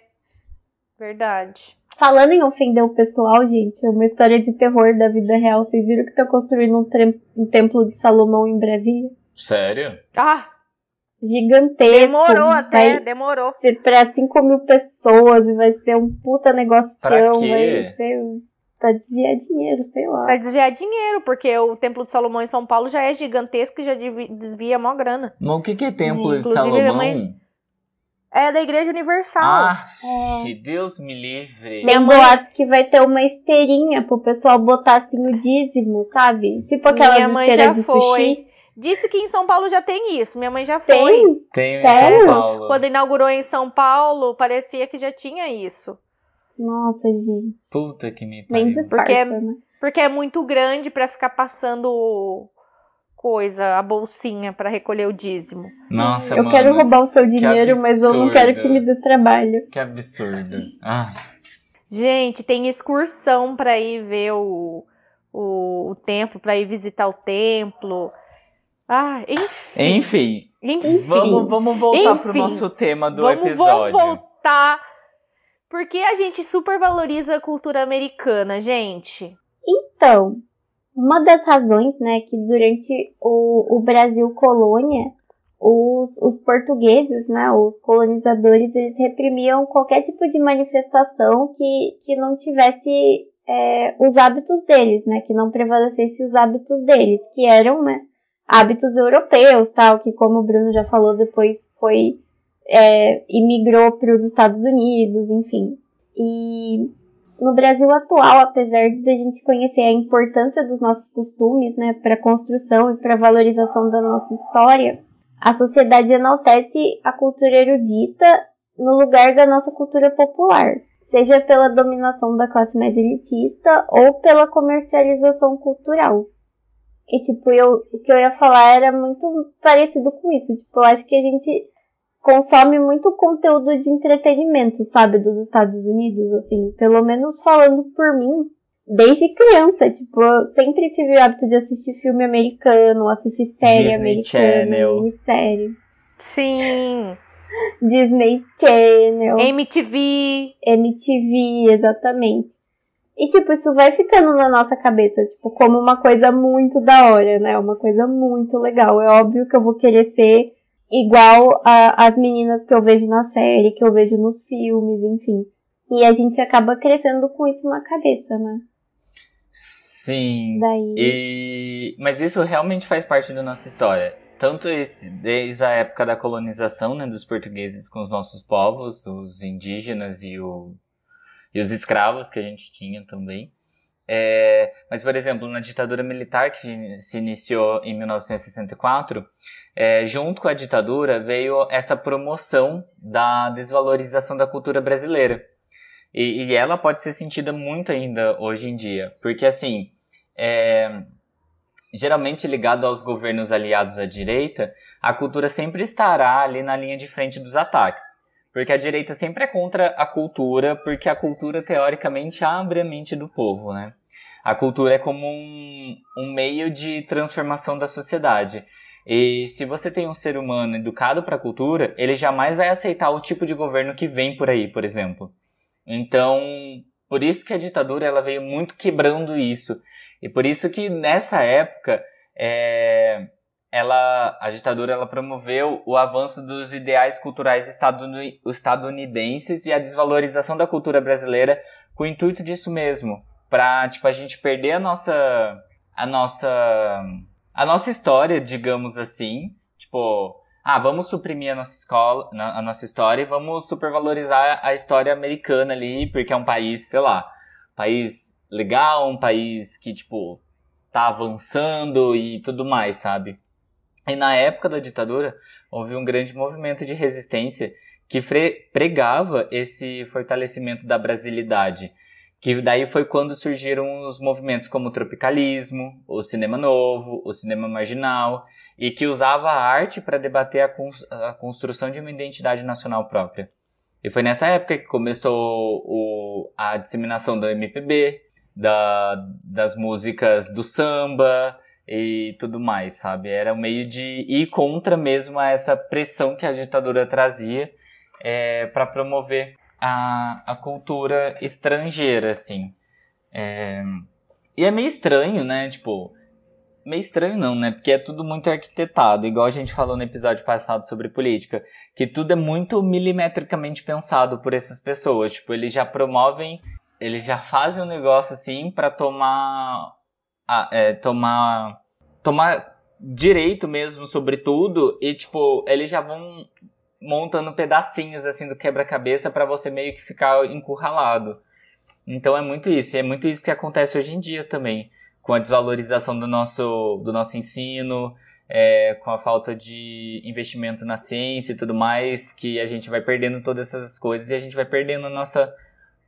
Verdade. Falando em ofender o pessoal, gente, é uma história de terror da vida real. Vocês viram que estão construindo um, um templo de Salomão em Brasília? Sério? Ah, Gigantesco. demorou até, Vai demorou. ser pra 5 mil pessoas e vai ser um puta negócio. Pra quê? Vai ser pra desviar dinheiro, sei lá. Pra desviar dinheiro, porque o Templo de Salomão em São Paulo já é gigantesco e já desvia mó grana. Mas o que, que é Templo de Inclusive, minha Salomão? É da Igreja Universal. Ah, É. Deus me livre. Tem boatos que vai ter uma esteirinha pro pessoal botar assim o dízimo, sabe? Tipo aquelas Minha mãe já de foi. sushi. Disse que em São Paulo já tem isso. Minha mãe já foi. Tem? Tem em Sério? São Paulo. Quando inaugurou em São Paulo, parecia que já tinha isso. Nossa, gente. Puta que me pariu. disfarça, Porque- né? Porque é muito grande pra ficar passando coisa, a bolsinha pra recolher o dízimo. Nossa, Eu mano. quero roubar o seu dinheiro, mas eu não quero que me dê trabalho. Que absurdo. Ah, Gente, tem excursão pra ir ver o, o, o templo, pra ir visitar o templo. Ah, enfim. enfim, Enfim. vamos, vamos voltar pro Enfim. nosso tema do vamos, episódio. vamos voltar. Porque a gente super valoriza a cultura americana, gente. Então, uma das razões, né, que durante o, o Brasil colônia, os, os portugueses, né, os colonizadores, eles reprimiam qualquer tipo de manifestação que, que não tivesse é, os hábitos deles, né, que não prevalecesse os hábitos deles, que eram, né, hábitos europeus, tal, que como o Bruno já falou, depois foi, é, imigrou para os Estados Unidos, enfim. E no Brasil atual, apesar de a gente conhecer a importância dos nossos costumes, né, para construção e para valorização da nossa história, a sociedade enaltece a cultura erudita no lugar da nossa cultura popular, seja pela dominação da classe média elitista ou pela comercialização cultural. E tipo, eu, o que eu ia falar era muito parecido com isso. Tipo, eu acho que a gente consome muito conteúdo de entretenimento, sabe, dos Estados Unidos, assim, pelo menos falando por mim, desde criança, tipo, eu sempre tive o hábito de assistir filme americano, assistir série Disney americana, Channel. minissérie. Sim. Disney Channel, MTV. MTV, exatamente. E, tipo, isso vai ficando na nossa cabeça, tipo, como uma coisa muito da hora, né? Uma coisa muito legal. É óbvio que eu vou querer ser igual a- as meninas que eu vejo na série, que eu vejo nos filmes, enfim. E a gente acaba crescendo com isso na cabeça, né? Sim. Daí. E... Mas isso realmente faz parte da nossa história. Tanto esse, desde a época da colonização né, dos portugueses com os nossos povos, os indígenas e, o, e os escravos que a gente tinha também. É, mas, por exemplo, na ditadura militar que se iniciou em 1964, é, junto com a ditadura veio essa promoção da desvalorização da cultura brasileira. E, e ela pode ser sentida muito ainda hoje em dia, porque assim, é, geralmente ligado aos governos aliados à direita, a cultura sempre estará ali na linha de frente dos ataques. Porque a direita sempre é contra a cultura, porque a cultura teoricamente abre a mente do povo, né? A cultura é como um, um meio de transformação da sociedade. E se você tem um ser humano educado para a cultura, ele jamais vai aceitar o tipo de governo que vem por aí, por exemplo. Então, por isso que a ditadura ela veio muito quebrando isso. E por isso que nessa época é, ela, a ditadura ela promoveu o avanço dos ideais culturais estaduni- estadunidenses e a desvalorização da cultura brasileira com o intuito disso mesmo, para tipo a gente perder a nossa a nossa a nossa história, digamos assim, tipo, ah, vamos suprimir a nossa escola, a nossa história e vamos supervalorizar a história americana ali, porque é um país, sei lá, país legal, um país que tipo tá avançando e tudo mais, sabe? E na época da ditadura, houve um grande movimento de resistência que pregava esse fortalecimento da brasilidade. Que daí foi quando surgiram os movimentos como o tropicalismo, o cinema novo, o cinema marginal, e que usava a arte para debater a, cons- a construção de uma identidade nacional própria. E foi nessa época que começou o- a disseminação do MPB, da, das músicas do samba, e tudo mais, sabe? Era um meio de ir contra mesmo essa pressão que a ditadura trazia é, para promover a, a cultura estrangeira, assim. É, e é meio estranho, né? Tipo, meio estranho não, né? Porque é tudo muito arquitetado, igual a gente falou no episódio passado sobre política, que tudo é muito milimetricamente pensado por essas pessoas. Tipo, eles já promovem, eles já fazem um negócio assim para tomar é, tomar tomar direito mesmo sobre tudo e tipo eles já vão montando pedacinhos assim do quebra-cabeça para você meio que ficar encurralado então é muito isso é muito isso que acontece hoje em dia também com a desvalorização do nosso do nosso ensino é, com a falta de investimento na ciência e tudo mais que a gente vai perdendo todas essas coisas e a gente vai perdendo a nossa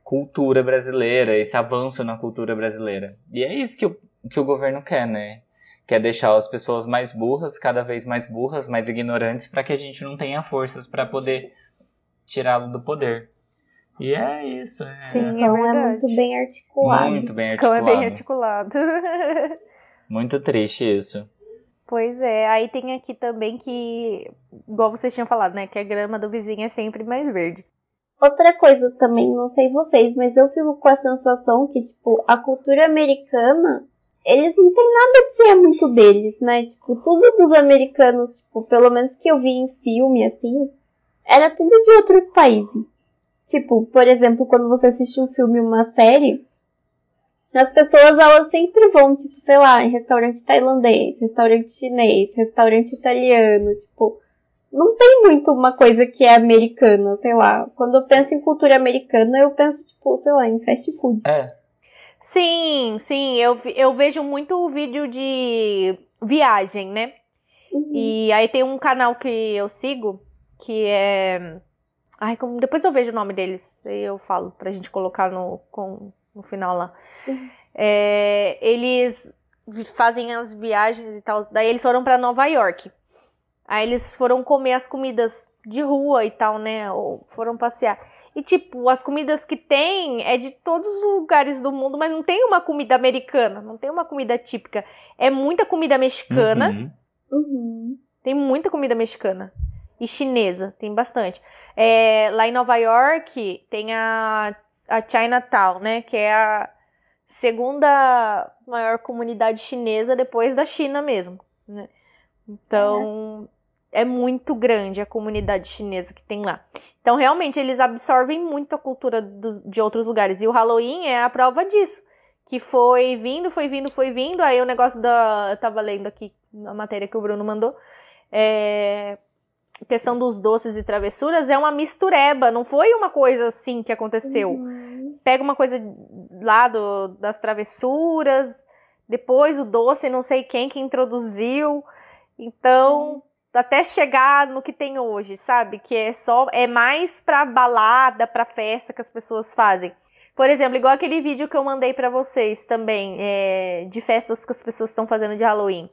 cultura brasileira, esse avanço na cultura brasileira. E é isso que o, que o governo quer, né? Quer deixar as pessoas mais burras, cada vez mais burras, mais ignorantes, para que a gente não tenha forças para poder tirá-lo do poder. E é isso. É Sim, essa- Então é muito bem articulado. muito bem articulado. bem articulado. Muito triste isso. Pois é, aí tem aqui também que, igual vocês tinham falado, né? Que a grama do vizinho é sempre mais verde. Outra coisa também, não sei vocês, mas eu fico com a sensação que, tipo, a cultura americana, eles não tem nada que é muito deles, né? Tipo, tudo dos americanos, tipo, pelo menos que eu vi em filme, assim, era tudo de outros países. Tipo, por exemplo, quando você assiste um filme, uma série, as pessoas, elas sempre vão, tipo, sei lá, em restaurante tailandês, restaurante chinês, restaurante italiano, tipo, não tem muito uma coisa que é americana, sei lá. Quando eu penso em cultura americana, eu penso, tipo, sei lá, em fast food. É, Sim, sim, eu, eu vejo muito vídeo de viagem, né? Uhum. E aí tem um canal que eu sigo que é. Ai, como... depois eu vejo o nome deles. Aí eu falo pra gente colocar no, com... no final lá. Uhum. É, Eles fazem as viagens e tal. Daí eles foram pra Nova York. Aí eles foram comer as comidas de rua e tal, né? Ou foram passear. E, tipo, as comidas que tem é de todos os lugares do mundo, mas não tem uma comida americana, não tem uma comida típica. É muita comida mexicana. Uhum. Uhum. Tem muita comida mexicana. E chinesa, tem bastante. É, lá em Nova York tem a, a Chinatown, né? Que é a segunda maior comunidade chinesa depois da China mesmo. Né? Então, é muito grande a comunidade chinesa que tem lá. Então, realmente, eles absorvem muito a cultura dos- de outros lugares. E o Halloween é a prova disso. Que foi vindo, foi vindo, foi vindo. Aí o negócio da. Eu tava lendo aqui a matéria que o Bruno mandou. É, questão dos doces e travessuras é uma mistureba, não foi uma coisa assim que aconteceu. Uhum. Pega uma coisa lá do, das travessuras, depois o doce, não sei quem que introduziu. Então, até chegar no que tem hoje, sabe? Que é só é mais pra balada, pra festa que as pessoas fazem. Por exemplo, igual aquele vídeo que eu mandei pra vocês também, é, de festas que as pessoas estão fazendo de Halloween.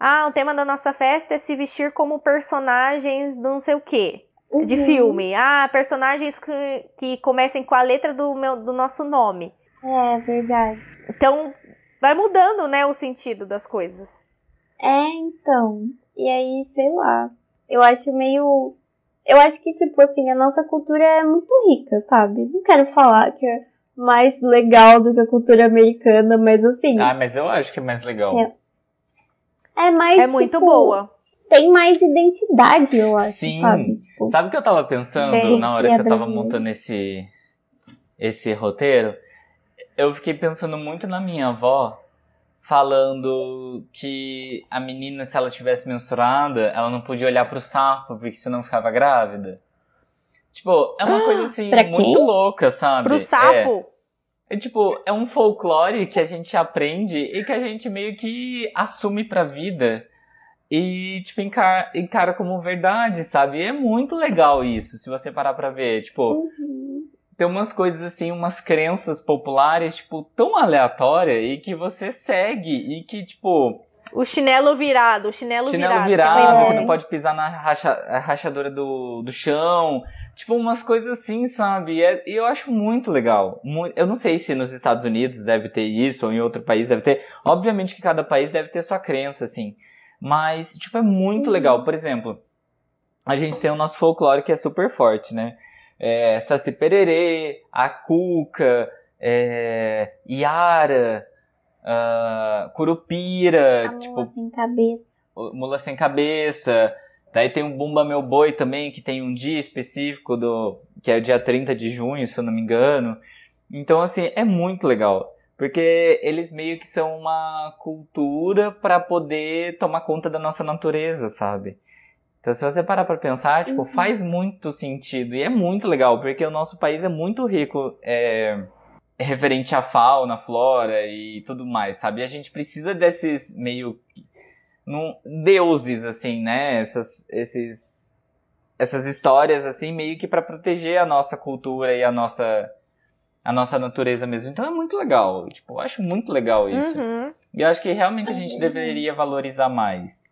Ah, o tema da nossa festa é se vestir como personagens do não sei o quê. De Uhum. filme. Ah, personagens que, que comecem com a letra do, meu, do nosso nome. É verdade. Então, vai mudando, né, o sentido das coisas. É, então. E aí, sei lá. Eu acho meio. Eu acho que, tipo assim, a nossa cultura é muito rica, sabe? Não quero falar que é mais legal do que a cultura americana, mas assim. Ah, mas eu acho que é mais legal. É. É mais. É muito tipo, boa. Tem mais identidade, eu acho, Sim. sabe? Tipo, Sabe o que eu tava pensando Bem, na hora que que é eu tava montando esse, esse roteiro? Eu fiquei pensando muito na minha avó, falando que a menina, se ela tivesse menstruada, ela não podia olhar pro sapo, porque senão ficava grávida. Tipo, é uma coisa assim, muito louca, sabe? Pro É. sapo. É tipo, é um folclore que a gente aprende e que a gente meio que assume pra vida e, tipo, encara, encara como verdade, sabe? E é muito legal isso, se você parar pra ver. Tipo, uhum. Tem umas coisas assim, umas crenças populares, tipo, tão aleatórias e que você segue e que, tipo, O chinelo virado, o chinelo, chinelo virado. virado, é. que não pode pisar na racha, rachadura do, do chão. Tipo, umas coisas assim, sabe? E é- eu acho muito legal. Eu não sei se nos Estados Unidos deve ter isso, ou em outro país deve ter. Obviamente que cada país deve ter sua crença, assim. Mas, tipo, é muito legal. Por exemplo, a gente tem o nosso folclore que é super forte, né? É, Saci Pererê, a Cuca, é, Iara, ah, Curupira, A tipo, mula sem cabeça. Mula Sem Cabeça. Daí tem o Bumba Meu Boi também, que tem um dia específico do. que é o dia 30 de junho, se eu não me engano. Então, assim, é muito legal. Porque eles meio que são uma cultura para poder tomar conta da nossa natureza, sabe? Então, se você parar pra pensar, tipo, Uhum. faz muito sentido. E é muito legal, porque o nosso país é muito rico é, referente à fauna, flora e tudo mais, sabe? E a gente precisa desses meio num- deuses, assim, né? Essas, esses, essas histórias, assim, meio que pra proteger a nossa cultura e a nossa, a nossa natureza mesmo. Então é muito legal. Tipo, eu acho muito legal isso. Uhum. E eu acho que realmente a gente deveria valorizar mais.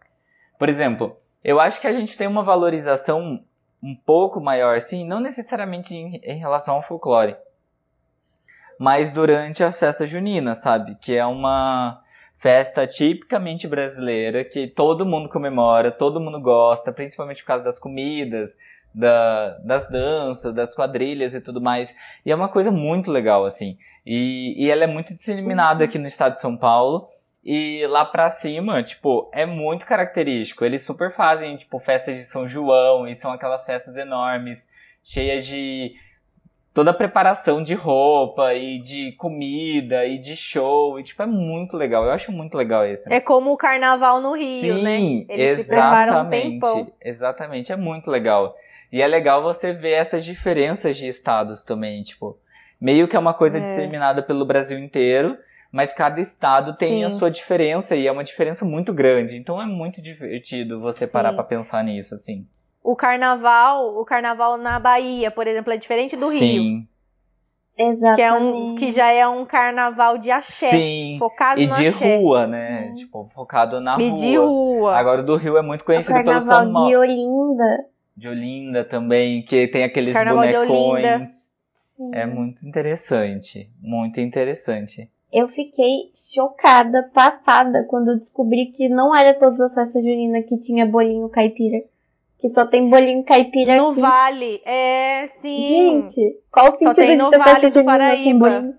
Por exemplo, eu acho que a gente tem uma valorização um pouco maior, assim, não necessariamente em, em relação ao folclore, mas durante a festa junina, sabe? Que é uma festa tipicamente brasileira que todo mundo comemora, todo mundo gosta, principalmente por causa das comidas, da, das danças, das quadrilhas e tudo mais. E é uma coisa muito legal, assim. E, e ela é muito disseminada aqui no estado de São Paulo. E lá pra cima, tipo, é muito característico. Eles super fazem, tipo, festas de São João, e são aquelas festas enormes, cheias de toda a preparação de roupa, e de comida, e de show, e tipo, é muito legal. Eu acho muito legal isso. É como o carnaval no Rio, né? Sim, preparam um exatamente. exatamente, é muito legal. E é legal você ver essas diferenças de estados também, tipo, meio que é uma coisa É. disseminada pelo Brasil inteiro, mas cada estado tem a Sim. sua diferença e é uma diferença muito grande. Então é muito divertido você Sim. parar pra pensar nisso, assim. O carnaval, o carnaval na Bahia, por exemplo, é diferente do Rio. Sim, Exatamente. Que, é um, que já é um carnaval de axé. sim. Focado E no de axé. rua, né? Uhum. Tipo, focado na E rua. de rua. Agora o do Rio é muito conhecido pelo carnaval São de Paulo. Olinda. de Olinda também, que tem aqueles Carnaval de Olinda. bonecões. Sim. É muito interessante, muito interessante. Eu fiquei chocada, passada, quando eu descobri que não era todas as festas juninas que tinha bolinho caipira. Que só tem bolinho caipira No aqui. Vale, é, sim. Gente, qual o Só sentido tem de no ter Vale festa do junina com Paraíba. bolinho?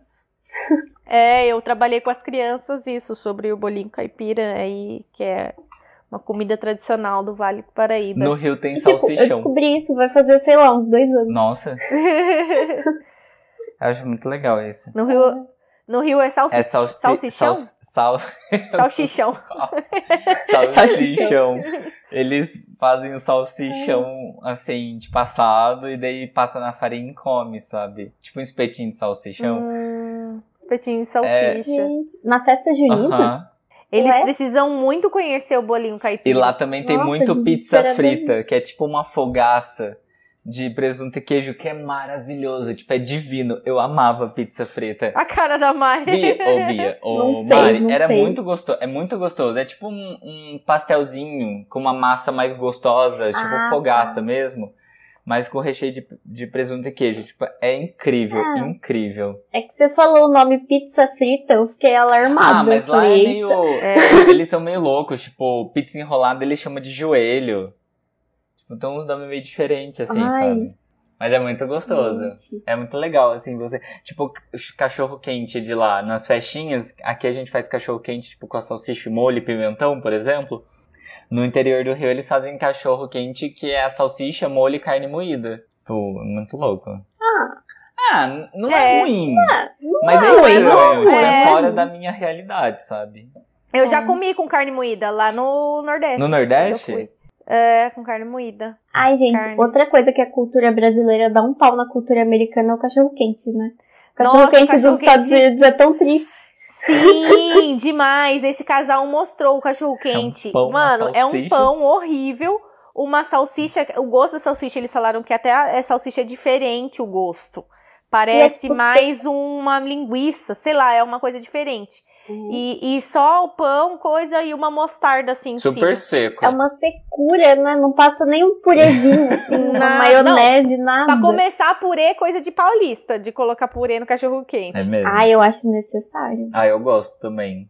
É, eu trabalhei com as crianças isso, sobre o bolinho caipira, aí, que é uma comida tradicional do Vale do Paraíba. No Rio tem E, tipo, eu salsichão. descobri isso, vai fazer, sei lá, uns dois anos. Nossa, eu acho muito legal isso. no Rio, no Rio é, salsi É salsi salsichão? sal- sal- Salsichão. salsichão. Eles fazem o salsichão assim, de passado, e daí passa na farinha e come, sabe? Tipo um espetinho de salsichão. Hum, espetinho de É. salsicha. Gente, na festa junina? Aham. Eles Ué? precisam muito conhecer o bolinho E caipira. lá também tem Nossa, muito pizza frita, que é tipo uma fogaça de presunto e queijo, que é maravilhoso. Tipo, é divino. Eu amava pizza frita. A cara da Mari. Bia, ô Bia, Não sei, Mari, era sei. muito gostoso. É muito gostoso. É tipo um, um pastelzinho com uma massa mais gostosa, tipo Ah, fogaça tá. mesmo. Mas com recheio de, de presunto e queijo. Tipo, é incrível, Ah. incrível. É que você falou o nome pizza frita, eu fiquei alarmada. Ah, mas lá é meio. É. Eles são meio loucos. Tipo, pizza enrolada eles chamam de joelho. Tipo, então uns nomes meio diferentes, assim, Ai. sabe? Mas é muito gostoso. Gente, É muito legal, assim, você. Tipo, cachorro quente de lá. Nas festinhas, aqui a gente faz cachorro quente, tipo, com a salsicha e molho e pimentão, por exemplo. No interior do Rio, eles fazem cachorro quente, que é a salsicha, molho e carne moída. Tipo, muito louco. Ah. Ah, não é, É. ruim. não mas é é ruim, estranho, não tipo, é é. fora da minha realidade, sabe? Eu já É. comi com carne moída lá no Nordeste. No Nordeste? É, com carne moída. Ai, gente, Carne. outra coisa que a cultura brasileira dá um pau na cultura americana é o cachorro quente, né? O cachorro Nossa, quente dos cachorro-quente. Estados Unidos é tão triste. Sim, demais. Esse casal mostrou o cachorro quente. É um pão, Mano, é um pão horrível. Uma salsicha, o gosto da salsicha, eles falaram que até a, a salsicha é diferente o gosto. Parece tipo, mais uma linguiça, sei lá, é uma coisa diferente. E, e só o pão, coisa e uma mostarda assim em Super cima. seco. É uma secura, né? Não passa nem um purezinho, assim, uma Não, maionese, nada. Pra começar, purê é coisa de paulista, de colocar purê no cachorro quente. É mesmo. Ai, eu acho necessário. Ah, eu gosto também.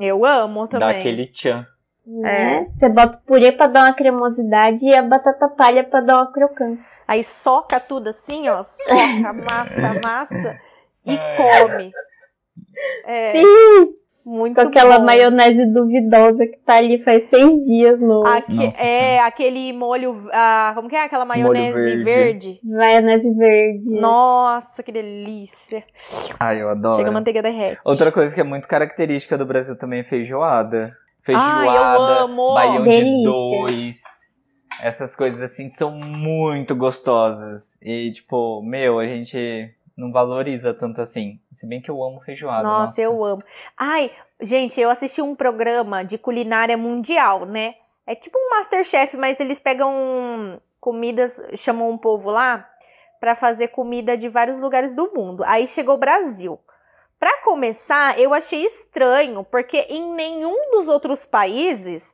Eu amo Dá também. aquele tchan. Né? Você bota o purê pra dar uma cremosidade e a batata palha pra dar uma crocância. Aí soca tudo assim, ó. Soca, massa, massa e É. come. É, Sim, muito com aquela bom. maionese duvidosa que tá ali faz seis dias no Aque- Nossa é, aquele molho. Ah, como que é? Aquela maionese verde. verde. maionese verde. Nossa, que delícia. Ai, eu adoro. Chega a manteiga derrete. Outra coisa que é muito característica do Brasil também é feijoada. Feijoada, eu amo! baião de Delícia. dois. Essas coisas assim são muito gostosas. E, tipo, meu, a gente não valoriza tanto assim. Se bem que eu amo feijoada. Nossa, Nossa, eu amo. Ai, gente, eu assisti um programa de culinária mundial, né? É tipo um Masterchef, mas eles pegam comidas, chamam um povo lá pra fazer comida de vários lugares do mundo. Aí chegou o Brasil. Pra começar, eu achei estranho, porque em nenhum dos outros países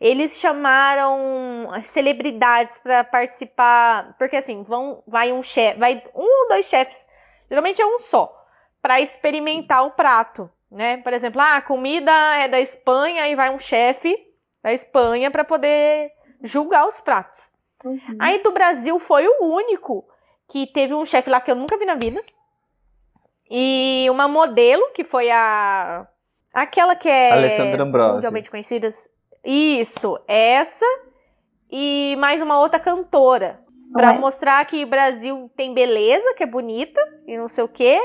eles chamaram celebridades pra participar, porque assim, vão vai um chefe, vai um ou dois chefes, geralmente é um só, pra experimentar o prato, né? Por exemplo, ah, a comida é da Espanha e vai um chefe da Espanha pra poder julgar os pratos. Uhum. Aí do Brasil foi o único que teve um chefe lá que eu nunca vi na vida. E uma modelo, que foi a. Aquela que é. Alessandra Ambrosio. Mundialmente conhecida. Isso, essa. E mais uma outra cantora. Pra Ué? mostrar que o Brasil tem beleza, que é bonita, e não sei o quê.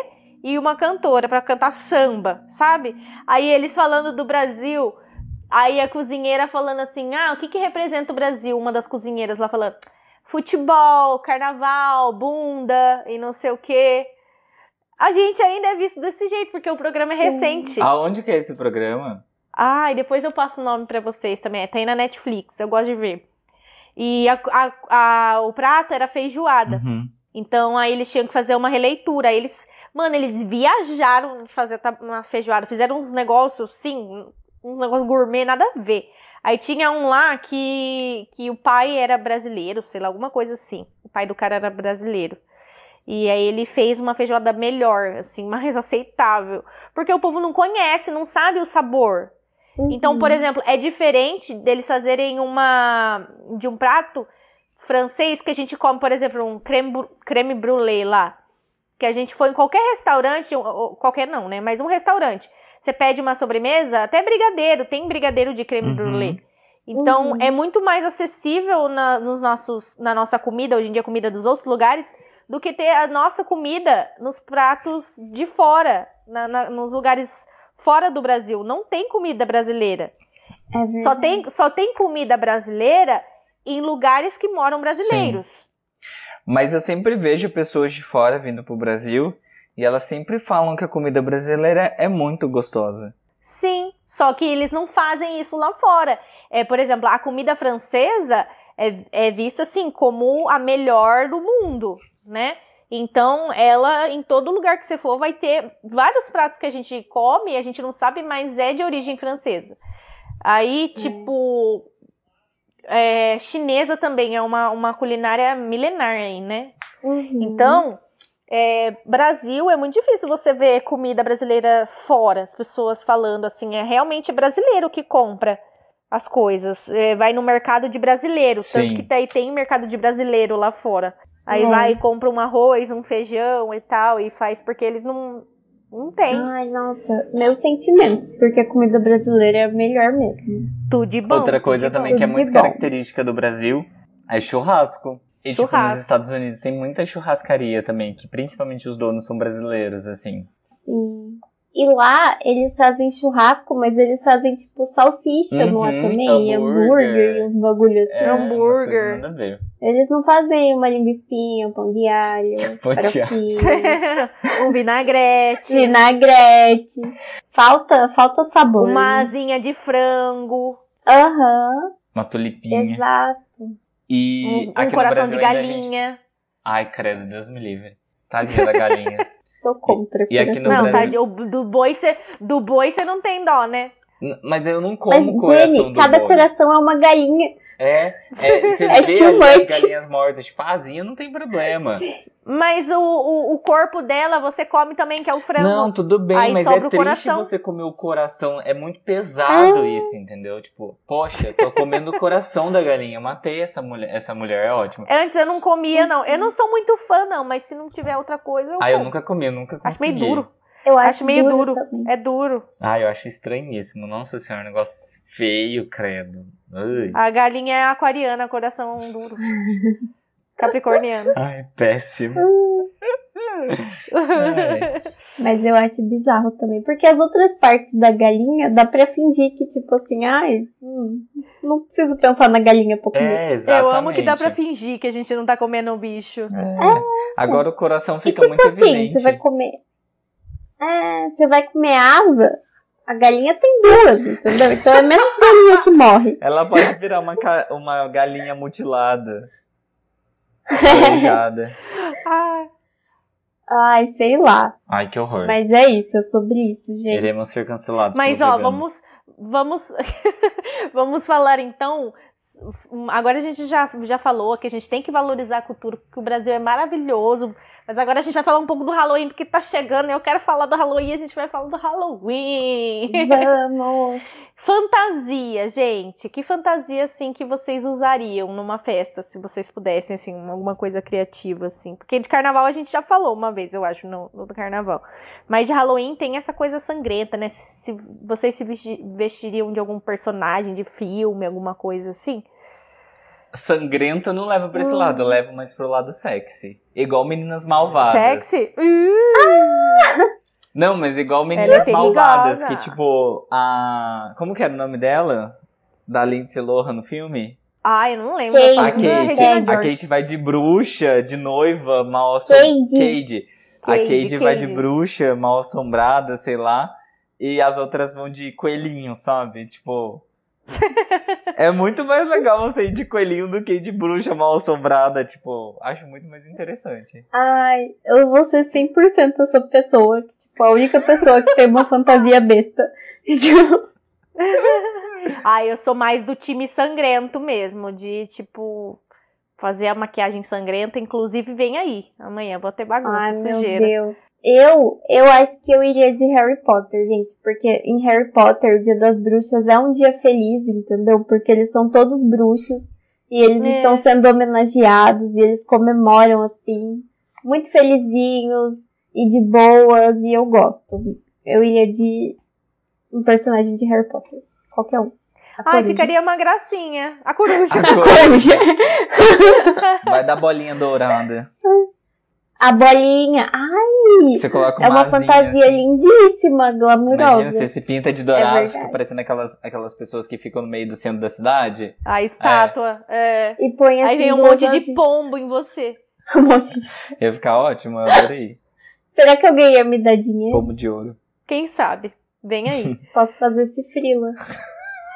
E uma cantora pra cantar samba, sabe? Aí eles falando do Brasil. Aí a cozinheira falando assim: ah, o que que representa o Brasil? Uma das cozinheiras lá falando: futebol, carnaval, bunda e não sei o quê. A gente ainda é visto desse jeito, porque o programa é recente. Aonde que é esse programa? Ah, e depois eu passo o nome pra vocês também. Tem na Netflix, eu gosto de ver. E a- a- a- o prato era feijoada. Uhum. Então aí eles tinham que fazer uma releitura. Aí eles, mano, eles viajaram de fazer uma feijoada, fizeram uns negócios, sim, um negócio gourmet, nada a ver. Aí tinha um lá que, que o pai era brasileiro, sei lá, alguma coisa assim. O pai do cara era brasileiro. E aí ele fez uma feijoada melhor, assim, mais aceitável. Porque o povo não conhece, não sabe o sabor. Então, por exemplo, é diferente deles fazerem uma. de um prato francês que a gente come, por exemplo, um creme, creme brulee lá. Que a gente foi em qualquer restaurante, qualquer não, né? Mas um restaurante. Você pede uma sobremesa, até brigadeiro, tem brigadeiro de creme Uhum. brulee. Então, Uhum. é muito mais acessível na, nos nossos, na nossa comida, hoje em dia, comida dos outros lugares, do que ter a nossa comida nos pratos de fora, na- na- nos lugares fora do Brasil. Não tem comida brasileira. É. Só tem, só tem comida brasileira em lugares que moram brasileiros. Mas eu sempre vejo pessoas de fora vindo pro Brasil e elas sempre falam que a comida brasileira é muito gostosa. Sim, só que eles não fazem isso lá fora. É, por exemplo, a comida francesa é, é vista assim como a melhor do mundo, né? Então, ela, em todo lugar que você for, vai ter vários pratos que a gente come e a gente não sabe, mas é de origem francesa. Aí, tipo, é, chinesa também é uma, uma culinária milenar aí, né? Uhum. Então, é, Brasil é muito difícil você ver comida brasileira fora, as pessoas falando assim, é realmente brasileiro que compra as coisas, é, vai no mercado de brasileiro, Sim. tanto que daí tem mercado de brasileiro lá fora. Aí É. vai e compra um arroz, um feijão e tal, e faz porque eles não, não tem. Ai, nossa, meus sentimentos, porque a comida brasileira é a melhor mesmo. Tudo de bom. Outra coisa também bom. que é muito característica do Brasil é churrasco. E tipo, Churrasco. nos Estados Unidos tem muita churrascaria também, que principalmente os donos são brasileiros, assim. Sim. E lá eles fazem churrasco, mas eles fazem tipo salsicha no ar Uhum, também, e hambúrguer. hambúrguer e uns bagulhos assim. É, Hambúrguer. Nada a ver. Eles não fazem uma linguiça, um pão de alho, um vinagrete, vinagrete. Falta, falta sabor. uma asinha de frango, Aham, Uma tulipinha. exato. E um, um coração de Brasil ainda a gente- galinha. Ai, credo, Deus me livre. Tadinha da galinha. Sou contra. E aqui no. Não, Brasil- tá, o- do boi você do boi você não tem dó, né? Mas eu não como Mas, o coração Jenny, do cada boi. coração é uma galinha. É, é você É vê as galinhas mortas, tipo, asinha não tem problema. Mas o, o, o corpo dela você come também, que é o frango. Não, tudo bem, Aí mas é sobra o triste coração. você comer o coração. É muito pesado Ah. isso, entendeu? Tipo, poxa, tô comendo o coração da galinha. Eu matei essa mulher. Essa mulher é ótima. Antes eu não comia, não. Eu não sou muito fã, não, mas se não tiver outra coisa, eu Ah, eu como. nunca comi, eu nunca Acho consegui. meio duro. Eu acho, Acho meio duro. também. É duro. Ah, eu acho estranhíssimo. Nossa senhora, um negócio feio, credo. Ai, A galinha é aquariana, coração duro. Capricorniano. Ai péssimo. Ai. Mas eu acho bizarro também. Porque as outras partes da galinha dá pra fingir que, tipo assim, ai, hum, não preciso pensar na galinha pra comer. É, Eu exatamente. amo que dá pra fingir que a gente não tá comendo o bicho. É. Agora o coração E fica tipo muito assim, evidente. você vai comer. É, você vai comer asa, a galinha tem duas, entendeu? Então é menos galinha que morre. Ela pode virar uma, uma galinha mutilada. Aleijada. Ah, Ai, sei lá. Ai, que horror. Mas é isso, é sobre isso, gente. Iremos ser cancelados. Mas ó, veganos. vamos vamos vamos falar então. Agora a gente já, já falou que a gente tem que valorizar a cultura, que o Brasil é maravilhoso. Mas agora a gente vai falar um pouco do Halloween, porque tá chegando. Eu quero falar do Halloween, a gente vai falar do Halloween. Vamos. Fantasia, gente. Que fantasia, assim, que vocês usariam numa festa, se vocês pudessem, assim, alguma coisa criativa, assim. Porque de carnaval a gente já falou uma vez, eu acho, no, no carnaval. Mas de Halloween tem essa coisa sangrenta, né? Se vocês se vesti- vestiriam de algum personagem de filme, alguma coisa assim. Sangrento não leva pra esse Hum. lado, leva mais pro lado sexy. Igual meninas malvadas. Sexy? Uh! Não, mas igual é meninas perigosa. malvadas, que tipo, a. Como que era o nome dela? Da Lindsay Lohan no filme? Ai, eu não lembro. Kate. A Kate. A. Kate vai de bruxa, de noiva, mal assombrada. Cade. A Cade, Kate vai de bruxa, mal assombrada, sei lá. E as outras vão de coelhinho, sabe? Tipo. É muito mais legal você ir de coelhinho do que de bruxa mal assombrada. Tipo, acho muito mais interessante. Ai, eu vou ser 100% essa pessoa, que, tipo, a única pessoa que tem uma fantasia besta. Tipo, Ah, eu sou mais do time sangrento mesmo, de tipo fazer a maquiagem sangrenta, inclusive vem aí. Amanhã vou ter bagunça, Ai, meu sujeira. Deus. Eu, eu acho que eu iria de Harry Potter, gente, porque em Harry Potter, o Dia das Bruxas é um dia feliz, entendeu? Porque eles são todos bruxos e eles É. estão sendo homenageados e eles comemoram assim, muito felizinhos e de boas, e eu gosto. Eu iria de um personagem de Harry Potter, qualquer um. Ai, ficaria uma gracinha. A coruja. A cor- Coruja. Vai dar bolinha dourada. A bolinha. Ai, Você coloca é uma asinha, fantasia assim. lindíssima, glamurosa. Imagina, você se pinta de dourado, É fica parecendo aquelas, aquelas pessoas que ficam no meio do centro da cidade. A estátua. é. E põe assim Aí vem um duas monte de pombo em você. um monte de... Ia ficar ótimo, eu adorei. Será que alguém ia me dar dinheiro? Pomo de ouro. Quem sabe? Vem aí. Posso fazer esse frila.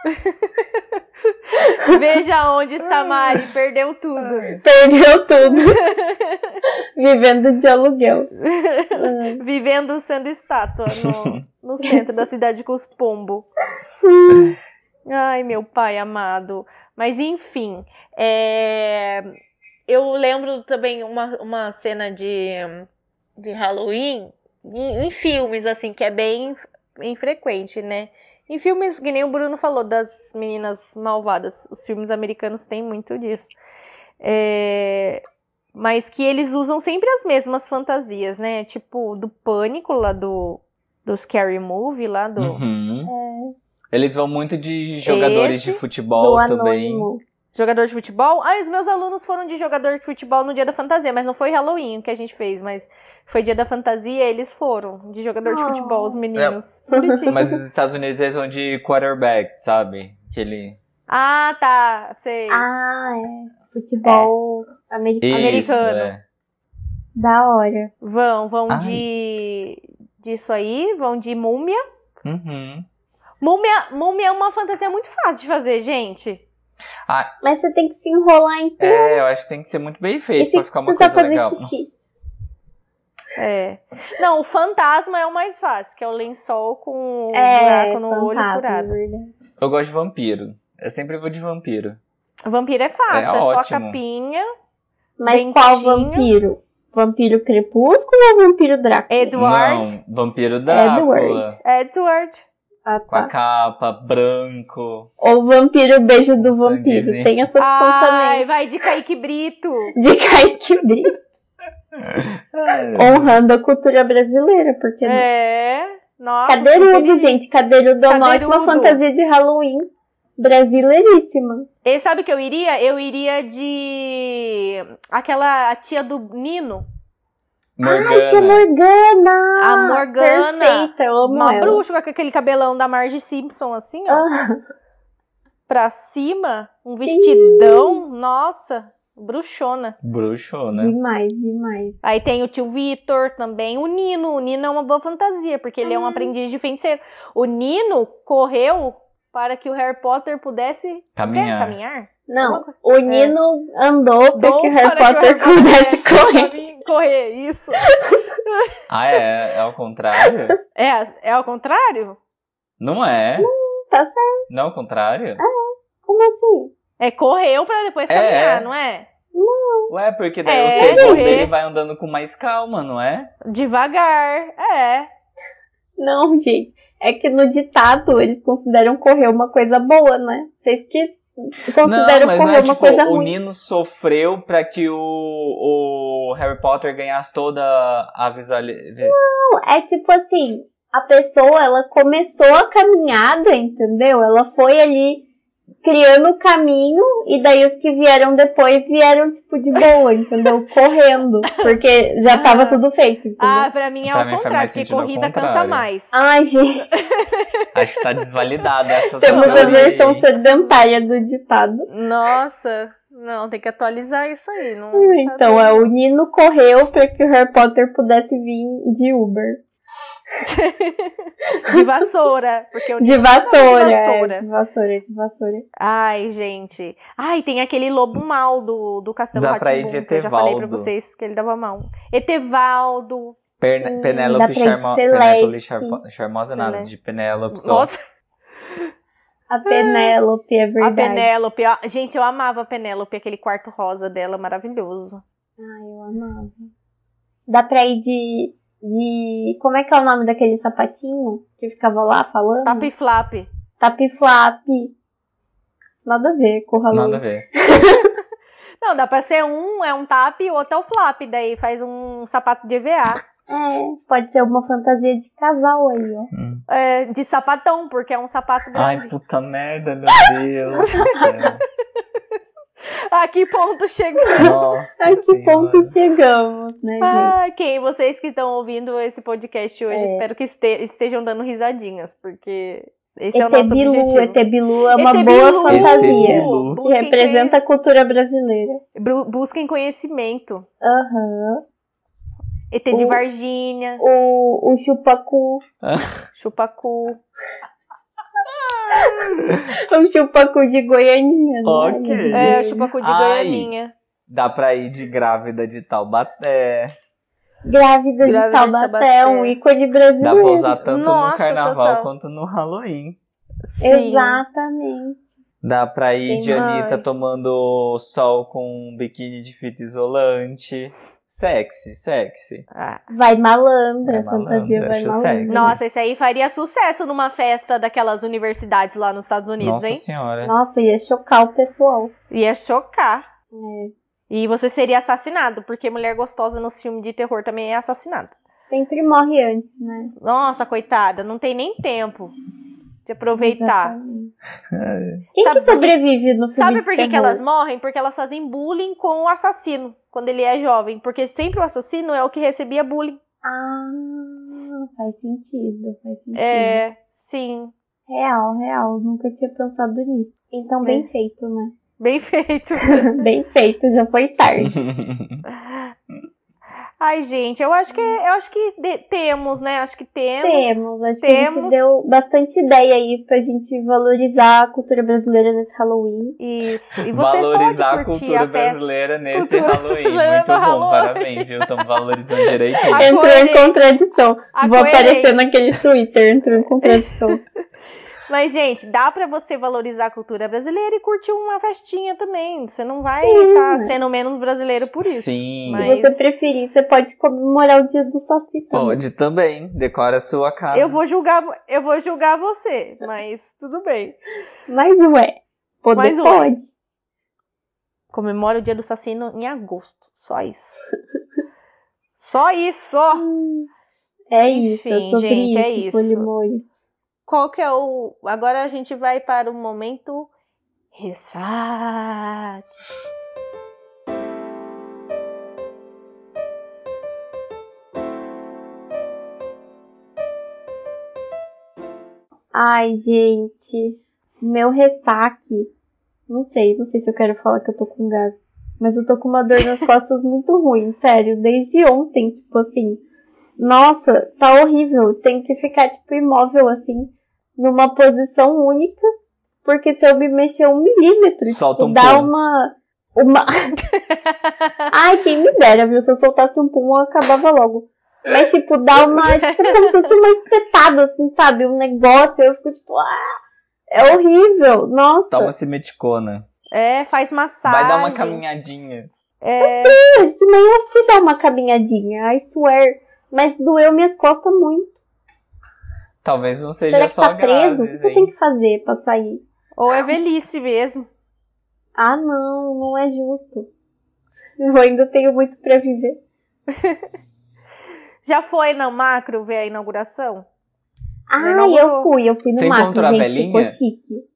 Veja onde está Mari. Perdeu tudo. Perdeu tudo. Vivendo de aluguel. Vivendo sendo estátua no, no centro da cidade com os pombos. Ai, meu pai amado. Mas enfim, é, eu lembro também uma, uma cena de, de Halloween em, em filmes, assim, que é bem, bem frequente, né? Em filmes, que nem o Bruno falou, das meninas malvadas. Os filmes americanos têm muito disso. É, mas que eles usam sempre as mesmas fantasias, né? Tipo, do Pânico, lá do, do Scary Movie, lá do... Uhum. Eles vão muito de jogadores Esse, de futebol Do também. anônimo. Jogador de futebol? Ah, os meus alunos foram de jogador de futebol no dia da fantasia, mas não foi Halloween que a gente fez, mas foi dia da fantasia eles foram de jogador de Oh. futebol, os meninos. Bonitinho. Mas os Estados Unidos eles vão de quarterback, sabe? Aquele. Ah, tá, sei. Ah, é. Futebol americano. Isso, Americano. é. Da hora. Vão, vão Ai. de disso aí, vão de múmia. Uhum. Múmia, múmia é uma fantasia muito fácil de fazer, gente. Mas você tem que se enrolar em tudo. É, eu acho que tem que ser muito bem e feito tem pra ficar uma coisa fazer legal. xixi. É. Não, o fantasma é o mais fácil, que é o lençol com o É, buraco no olho fantasma, furado. verdade. Eu gosto de vampiro. Eu sempre vou de vampiro. Vampiro é fácil, É é, só capinha. Mas Dentinho. qual vampiro? Vampiro Crepúsculo ou Vampiro Drácula? Edward. Não, vampiro Drácula. Edward. Edward. Ah, Com a tá. capa, branco. Ou Vampiro Beijo do Vampiro. Tem essa opção Ai, vai de Kaique Brito. também. De Kaique Brito. Honrando a cultura brasileira, porque não? É. Nossa. Cadeirudo, gente. Cadeirudo é uma ótima fantasia de Halloween. Brasileiríssima. E sabe o que eu iria? Eu iria de. Aquela a tia do Nino. Morgana. Ai, tia Morgana! A Morgana. Perfeita, eu amo Uma ela. bruxa com aquele cabelão da Marge Simpson, assim, ó. Ah, Pra cima. Um vestidão. Nossa. Bruxona. Bruxona. demais, demais. Aí tem o tio Vitor também. O Nino. O Nino é uma boa fantasia, porque ele é um aprendiz de feiticeiro. O Nino correu para que o Harry Potter pudesse Caminhar. Quer caminhar? Não, o Nino andou para que o Harry Potter que o Harry pudesse correr. Correr, isso. Ah, é? É ao contrário? É, é ao contrário? Não é? Tá certo. Não é ao contrário? Como assim? É correu pra depois É, caminhar, é. não é? Ué, porque daí É, o segundo correr. ele vai andando com mais calma, não é? Devagar. É. Não, gente. É que no ditado eles consideram correr uma coisa boa, né? Vocês que consideram não, mas não correr é uma tipo, coisa o ruim. Nino sofreu pra que o, o Harry Potter ganhasse toda a visualização. Não, é tipo assim, a pessoa, ela começou a caminhada, entendeu? Ela foi ali criando o caminho e daí os que vieram depois vieram tipo de boa, entendeu? Correndo, porque já tava tudo feito, entendeu? Ah, pra mim é Pra ao mim faz contrário, porque ao corrida cansa mais. Ai, gente, Acho que tá desvalidada essa temos a versão aí. sedentária do ditado. Nossa. Não, tem que atualizar isso aí. Não, tá Então, é o Nino correu para que o Harry Potter pudesse vir de Uber. De vassoura. Porque o De vassoura, de é, vassoura. de vassoura, de vassoura. Ai, gente. Ai, tem aquele lobo mal do, do Castelo Dá pra ir de que eu já falei pra Etevaldo. vocês que ele dava mal. Etevaldo. Perne- Hum, dá Penélope pra ir de Charmo... Penélope Charmo... Charmosa nada, Celeste. de Penélope só. Nossa. A Penélope, é A verdade. Penélope. ó, Gente, eu amava a Penélope, aquele quarto rosa dela, maravilhoso. Ai, eu amava. Dá pra ir de, de. Como é que é o nome daquele sapatinho que ficava lá falando? Tap flap. Tapiflap. Nada a ver com o Halloween. Nada a ver. Não, dá pra ser um, é um tap e o outro é o flap. Daí faz um sapato de EVA. É, pode ser uma fantasia de casal aí, ó. É, de sapatão, porque é um sapato Ai, grande. puta merda, meu Deus do céu. A que ponto chegamos? Nossa A que senhora. ponto chegamos, né, gente? Ai, quem? Vocês que estão ouvindo esse podcast hoje, É. espero que este- estejam dando risadinhas, porque esse é o nosso Etebilu, objetivo. Etebilu é uma Etebilu, boa fantasia. Etebilu. Que representa a cultura brasileira. Busquem conhecimento. Aham. ET de O- Varginha, O, o chupacu. Chupacu. O chupacu de Goianinha, né? Ok. É, Chupacu de Ai. Goianinha. Dá pra ir de grávida de Taubaté. Grávida, de Grávida de Taubaté, Taubaté. um ícone Dá pra brasileiro. usar tanto Nossa, no carnaval total. quanto no Halloween. Sim. Exatamente. Dá pra ir Tem de Anitta tomando sol com um biquíni de fita isolante. Sexy, sexy. Ah. Vai malandra, É fantasia malandra, vai malandra. sexy. Nossa, esse aí faria sucesso numa festa daquelas universidades lá nos Estados Unidos, Nossa hein? senhora. Nossa, ia chocar o pessoal. Ia chocar. É. E você seria assassinado, porque mulher gostosa nos filmes de terror também é assassinada. Sempre morre antes, né? Nossa, coitada, não tem nem tempo de aproveitar. Exatamente. Quem Sabe que por sobrevive no filme Sabe de por que, que terror? elas morrem? Porque elas fazem bullying com o assassino quando ele é jovem. Porque sempre o assassino é o que recebia bullying. Ah, faz sentido, faz sentido. É, sim. Real, real. Nunca tinha pensado nisso. Então, bem É. feito, né? Bem feito. bem feito, já foi tarde. Ai, gente, eu acho que eu acho que de- temos, né? Acho que temos. Temos, acho que a gente temos. deu bastante ideia aí pra gente valorizar a cultura brasileira nesse Halloween. Isso. E você Valorizar pode a cultura a brasileira nesse Cultura Halloween. brasileira Muito bom, Halloween. parabéns, viu? Estamos valorizando direitinho. A entrou em contradição. A Vou aparecer naquele Twitter, entrou em contradição. Mas, gente, dá pra você valorizar a cultura brasileira e curtir uma festinha também. Você não vai estar sendo menos brasileiro por isso. Sim. Mas- Se você preferir, você pode comemorar o dia do Saci também. Pode também. Decora a sua casa. Eu vou julgar, eu vou julgar você, mas tudo bem. Mas ué, poder Mas, ué. pode. Comemora o dia do Sassino em agosto. Só isso. Só isso! É isso, é Enfim, sobre gente, isso, é isso. Polimores. Qual que é o. Agora a gente vai para o momento. Ressaca. Ai, gente, meu ressaque. Não sei, não sei se eu quero falar que eu tô com gás. Mas eu tô com uma dor nas costas muito ruim, sério. Desde ontem, tipo assim. Nossa, tá horrível. Tenho que ficar, tipo, imóvel, assim, numa posição única. Porque se eu me mexer um milímetro, Solta tipo, um dá pum. uma. Uma. Ai, quem me dera, viu? Se eu soltasse um pum, eu acabava logo. Mas, tipo, dá uma. Tipo, como se fosse uma espetada, assim, sabe? Um negócio. Eu fico, tipo, ah! É horrível. Nossa. Toma semeticona. É, faz massagem. Vai dar uma caminhadinha. É, Hoje de manhã eu fui dar uma caminhadinha, I swear. Mas doeu minhas costas muito. Talvez não seja Será que só tá preso? O que você hein? tem que fazer pra sair? ou é velhice mesmo. Ah, não, não é justo. Eu ainda tenho muito pra viver. Já foi na macro ver a inauguração? Ah, eu fui, eu fui no Você macro, a gente, velhinha? ficou chique.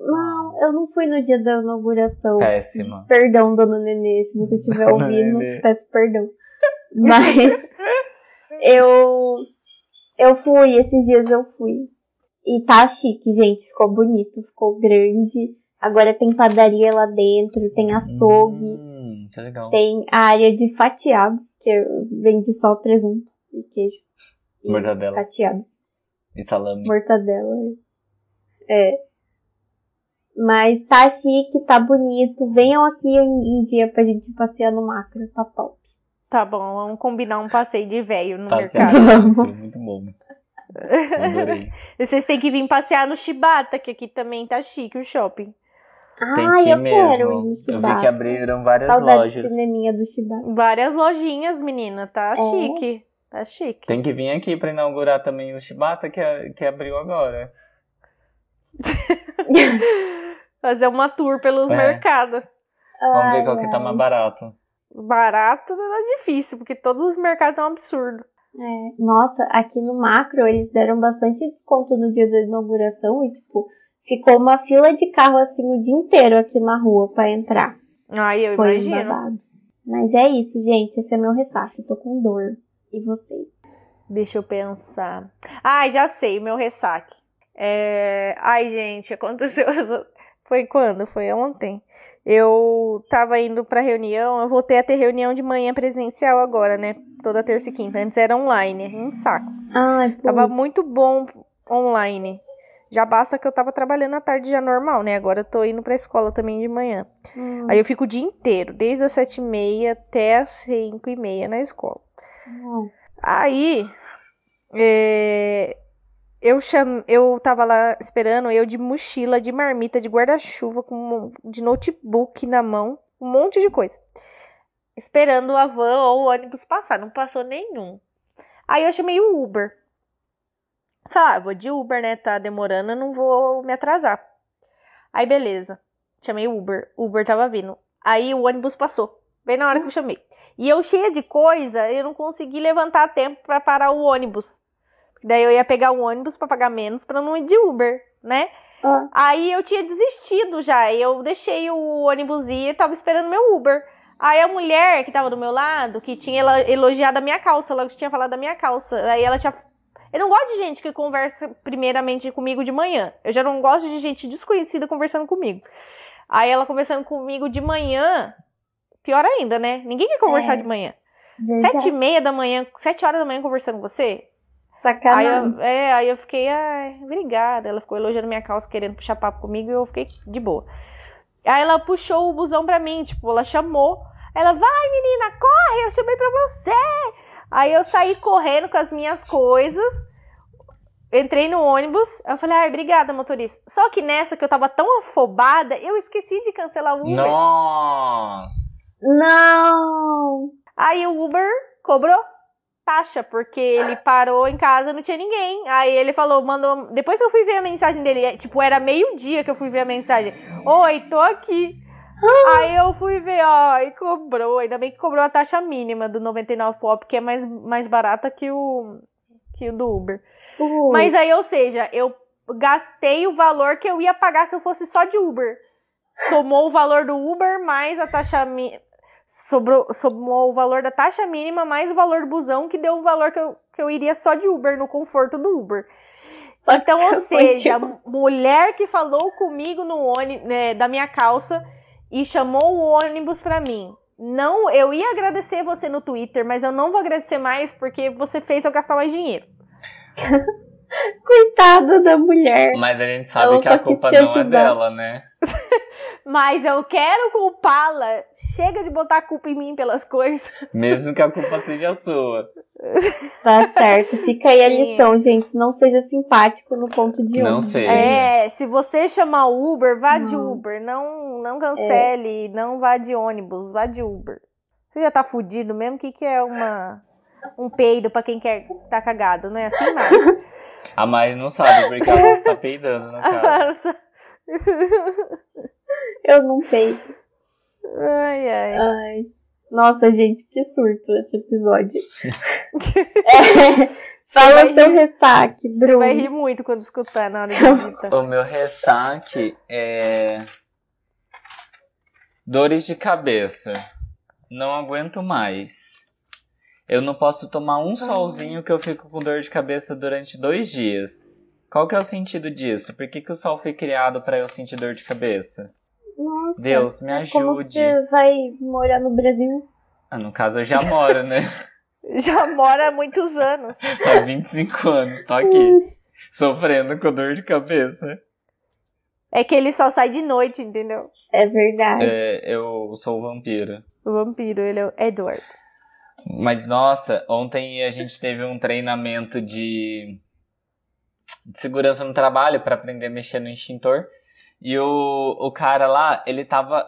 Não, eu não fui no dia da inauguração. Péssima. Perdão, dona Nenê, se você estiver Dona ouvindo, Nenê. peço perdão. Mas eu eu fui, esses dias eu fui. E tá chique, gente, ficou bonito, ficou grande. Agora tem padaria lá dentro, tem açougue, Hum, tá legal. tem a área de fatiados, que vende só presunto e queijo. E Mortadela. Fatiados E salame. mortadela. É. Mas tá chique, tá bonito. Venham aqui um, um dia pra gente passear no macro, tá top. Tá bom, vamos combinar um passeio de velho no Tá mercado. certo. Muito bom. Adorei. E Vocês têm que vir passear no Shibata, que aqui também tá chique o shopping. Tem ir eu quero ir mesmo. no Eu vi Shibata. que abriram várias Saudade lojas. do cineminha do Shibata. Várias lojinhas, menina. Tá É? chique. Tá chique. Tem que vir aqui pra inaugurar também o Shibata que, que abriu agora. Fazer uma tour pelos É. mercados. Vamos ver qual que tá mais barato. Barato é difícil, porque todos os mercados estão um absurdo. É, nossa, aqui no macro eles deram bastante desconto no dia da inauguração e, tipo, ficou uma fila de carro assim o dia inteiro aqui na rua pra entrar. Ai, eu Foi imagino. babado. Mas é isso, gente. Esse é meu ressaca. Tô com dor. E vocês? Deixa eu pensar. Ai, já sei, o meu ressaque. É... Ai, gente, aconteceu. Foi quando? Foi ontem. Eu tava indo pra reunião, eu voltei a ter reunião de manhã presencial agora, né? Toda terça e quinta. Antes era online, um saco. Ai, pô. Tava muito bom online. Já basta que eu tava trabalhando à tarde já normal, né? Agora eu tô indo pra escola também de manhã. Hum, Aí eu fico o dia inteiro, desde as sete e meia até as cinco e meia na escola. nossa. Aí, é, eu, cham... eu tava lá esperando, eu de mochila, de marmita, de guarda-chuva, com de notebook na mão, um monte de coisa. Esperando a van ou o ônibus passar, não passou nenhum. Aí eu chamei o Uber. Falei, ah, vou de Uber, né? Tá demorando, não vou me atrasar. Aí, beleza. Chamei o Uber. O Uber tava vindo. Aí o ônibus passou. Bem na hora que eu chamei. E eu cheia de coisa, eu não consegui levantar tempo pra parar o ônibus. Daí eu ia pegar o ônibus pra pagar menos pra não ir de Uber, né? Ah. Aí eu tinha desistido já. Eu deixei o ônibus ir e tava esperando meu Uber. Aí a mulher que tava do meu lado, que tinha elogiado a minha calça, ela tinha falado da minha calça. Aí ela tinha. Eu não gosto de gente que conversa primeiramente comigo de manhã. Eu já não gosto de gente desconhecida conversando comigo. Aí ela conversando comigo de manhã, pior ainda, né? Ninguém quer conversar É. de manhã. Verdade. Sete e meia da manhã, sete horas da manhã conversando com você? Aí Sacanagem. eu, é, aí eu fiquei, ai, obrigada. Ela ficou elogiando minha calça, querendo puxar papo comigo, e eu fiquei de boa. Aí ela puxou o busão pra mim, tipo, ela chamou. Ela, vai menina, corre, eu chamei pra você. Aí eu saí correndo com as minhas coisas, entrei no ônibus, eu falei, ai, obrigada, motorista. Só que nessa que eu tava tão afobada, eu esqueci de cancelar o Uber. Nossa! Não! Aí o Uber cobrou taxa, porque ele parou em casa, não tinha ninguém. Aí ele falou, mandou. Depois que eu fui ver a mensagem dele, é, tipo, era meio-dia que eu fui ver a mensagem. Oi, tô aqui. Aí eu fui ver, ó, e cobrou. Ainda bem que cobrou a taxa mínima do 99 Pop, que é mais, mais barata que o, que o do Uber. Uh, Mas aí, ou seja, eu gastei o valor que eu ia pagar se eu fosse só de Uber. Somou o valor do Uber mais a taxa mi... Sobrou, somou o valor da taxa mínima mais o valor do busão, que deu o valor que eu, que eu iria só de Uber, no conforto do Uber. Só Então, ou seja, tipo, a mulher que falou comigo no ônibus, da minha calça e chamou o ônibus pra mim. Não, eu ia agradecer você no Twitter, mas eu não vou agradecer mais porque você fez eu gastar mais dinheiro. Coitada da mulher. Mas a gente sabe Ela que a quis culpa não é ajudar. dela, né? Mas eu quero culpá-la. Chega de botar a culpa em mim pelas coisas. Mesmo que a culpa seja sua. Tá certo. Fica aí a Sim. lição, gente. Não seja simpático no ponto de Não ônibus. sei. É, se você chamar o Uber, vá de Não. Uber. Não, não cancele, não vá de ônibus, vá de Uber. Você já tá fudido mesmo? O que, que é uma, um peido pra quem quer tá cagado? Não é assim, nada. A Mari não sabe porque ela está peidando no caso. Eu não sei. ai, ai. Ai. Nossa, gente, que surto esse episódio. É, Fala vai seu ressaque, Você Bruno. vai rir muito quando escutar na hora de editar. O meu ressaque é. Dores de cabeça. Não aguento mais. Eu não posso tomar um solzinho que eu fico com dor de cabeça durante dois dias. Qual que é o sentido disso? Por que, que o sol foi criado pra eu sentir dor de cabeça? Nossa, Deus, me como ajude. você vai morar no Brasil? Ah, no caso, eu já moro, né? Já mora há muitos anos. Há 25 anos, tô aqui. Sofrendo com dor de cabeça. É que ele só sai de noite, entendeu? É verdade. É, eu sou vampiro. O vampiro, ele é o Edward. Mas nossa, ontem a gente teve um treinamento de de segurança no trabalho para aprender a mexer no extintor. E o, o cara lá, ele tava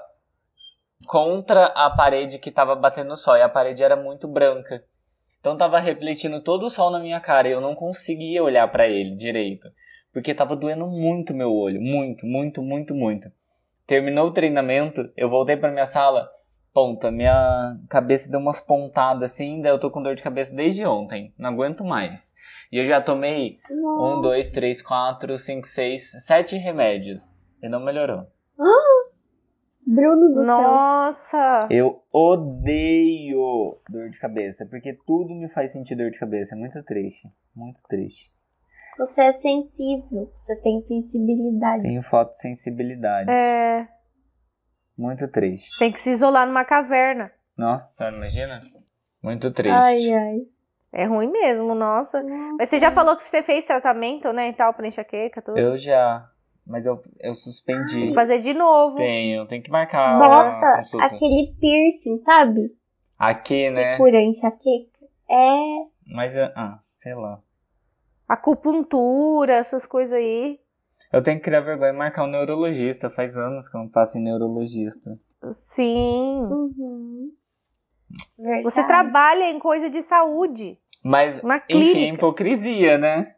contra a parede que tava batendo o sol. E a parede era muito branca. Então tava refletindo todo o sol na minha cara e eu não conseguia olhar para ele direito. Porque tava doendo muito meu olho. Muito, muito, muito, muito. Terminou o treinamento, eu voltei pra minha sala. Ponta, minha cabeça deu umas pontadas assim, daí eu tô com dor de cabeça desde ontem. Não aguento mais. E eu já tomei Nossa. um, dois, três, quatro, cinco, seis, sete remédios. E não melhorou. Bruno do céu. Nossa! Eu odeio dor de cabeça, porque tudo me faz sentir dor de cabeça. É muito triste. Muito triste. Você é sensível. Você tem sensibilidade. Tenho fotossensibilidade. É, Muito triste. tem que se isolar numa caverna. Nossa, imagina? Muito triste. Ai, ai. É ruim mesmo, nossa. Mas você já falou que você fez tratamento, né, e tal, pra enxaqueca, tudo. Eu já. Mas eu, eu suspendi. Vou fazer de novo. Tenho, tem que marcar Bota aquele piercing, sabe? Aqui, Que né? cura enxaqueca. É. Mas, ah, sei lá. Acupuntura, essas coisas aí. Eu tenho que criar vergonha e marcar um neurologista. Faz anos que eu não faço em neurologista. Sim. Uhum. Você trabalha em coisa de saúde. Mas, Uma enfim, clínica. hipocrisia, né?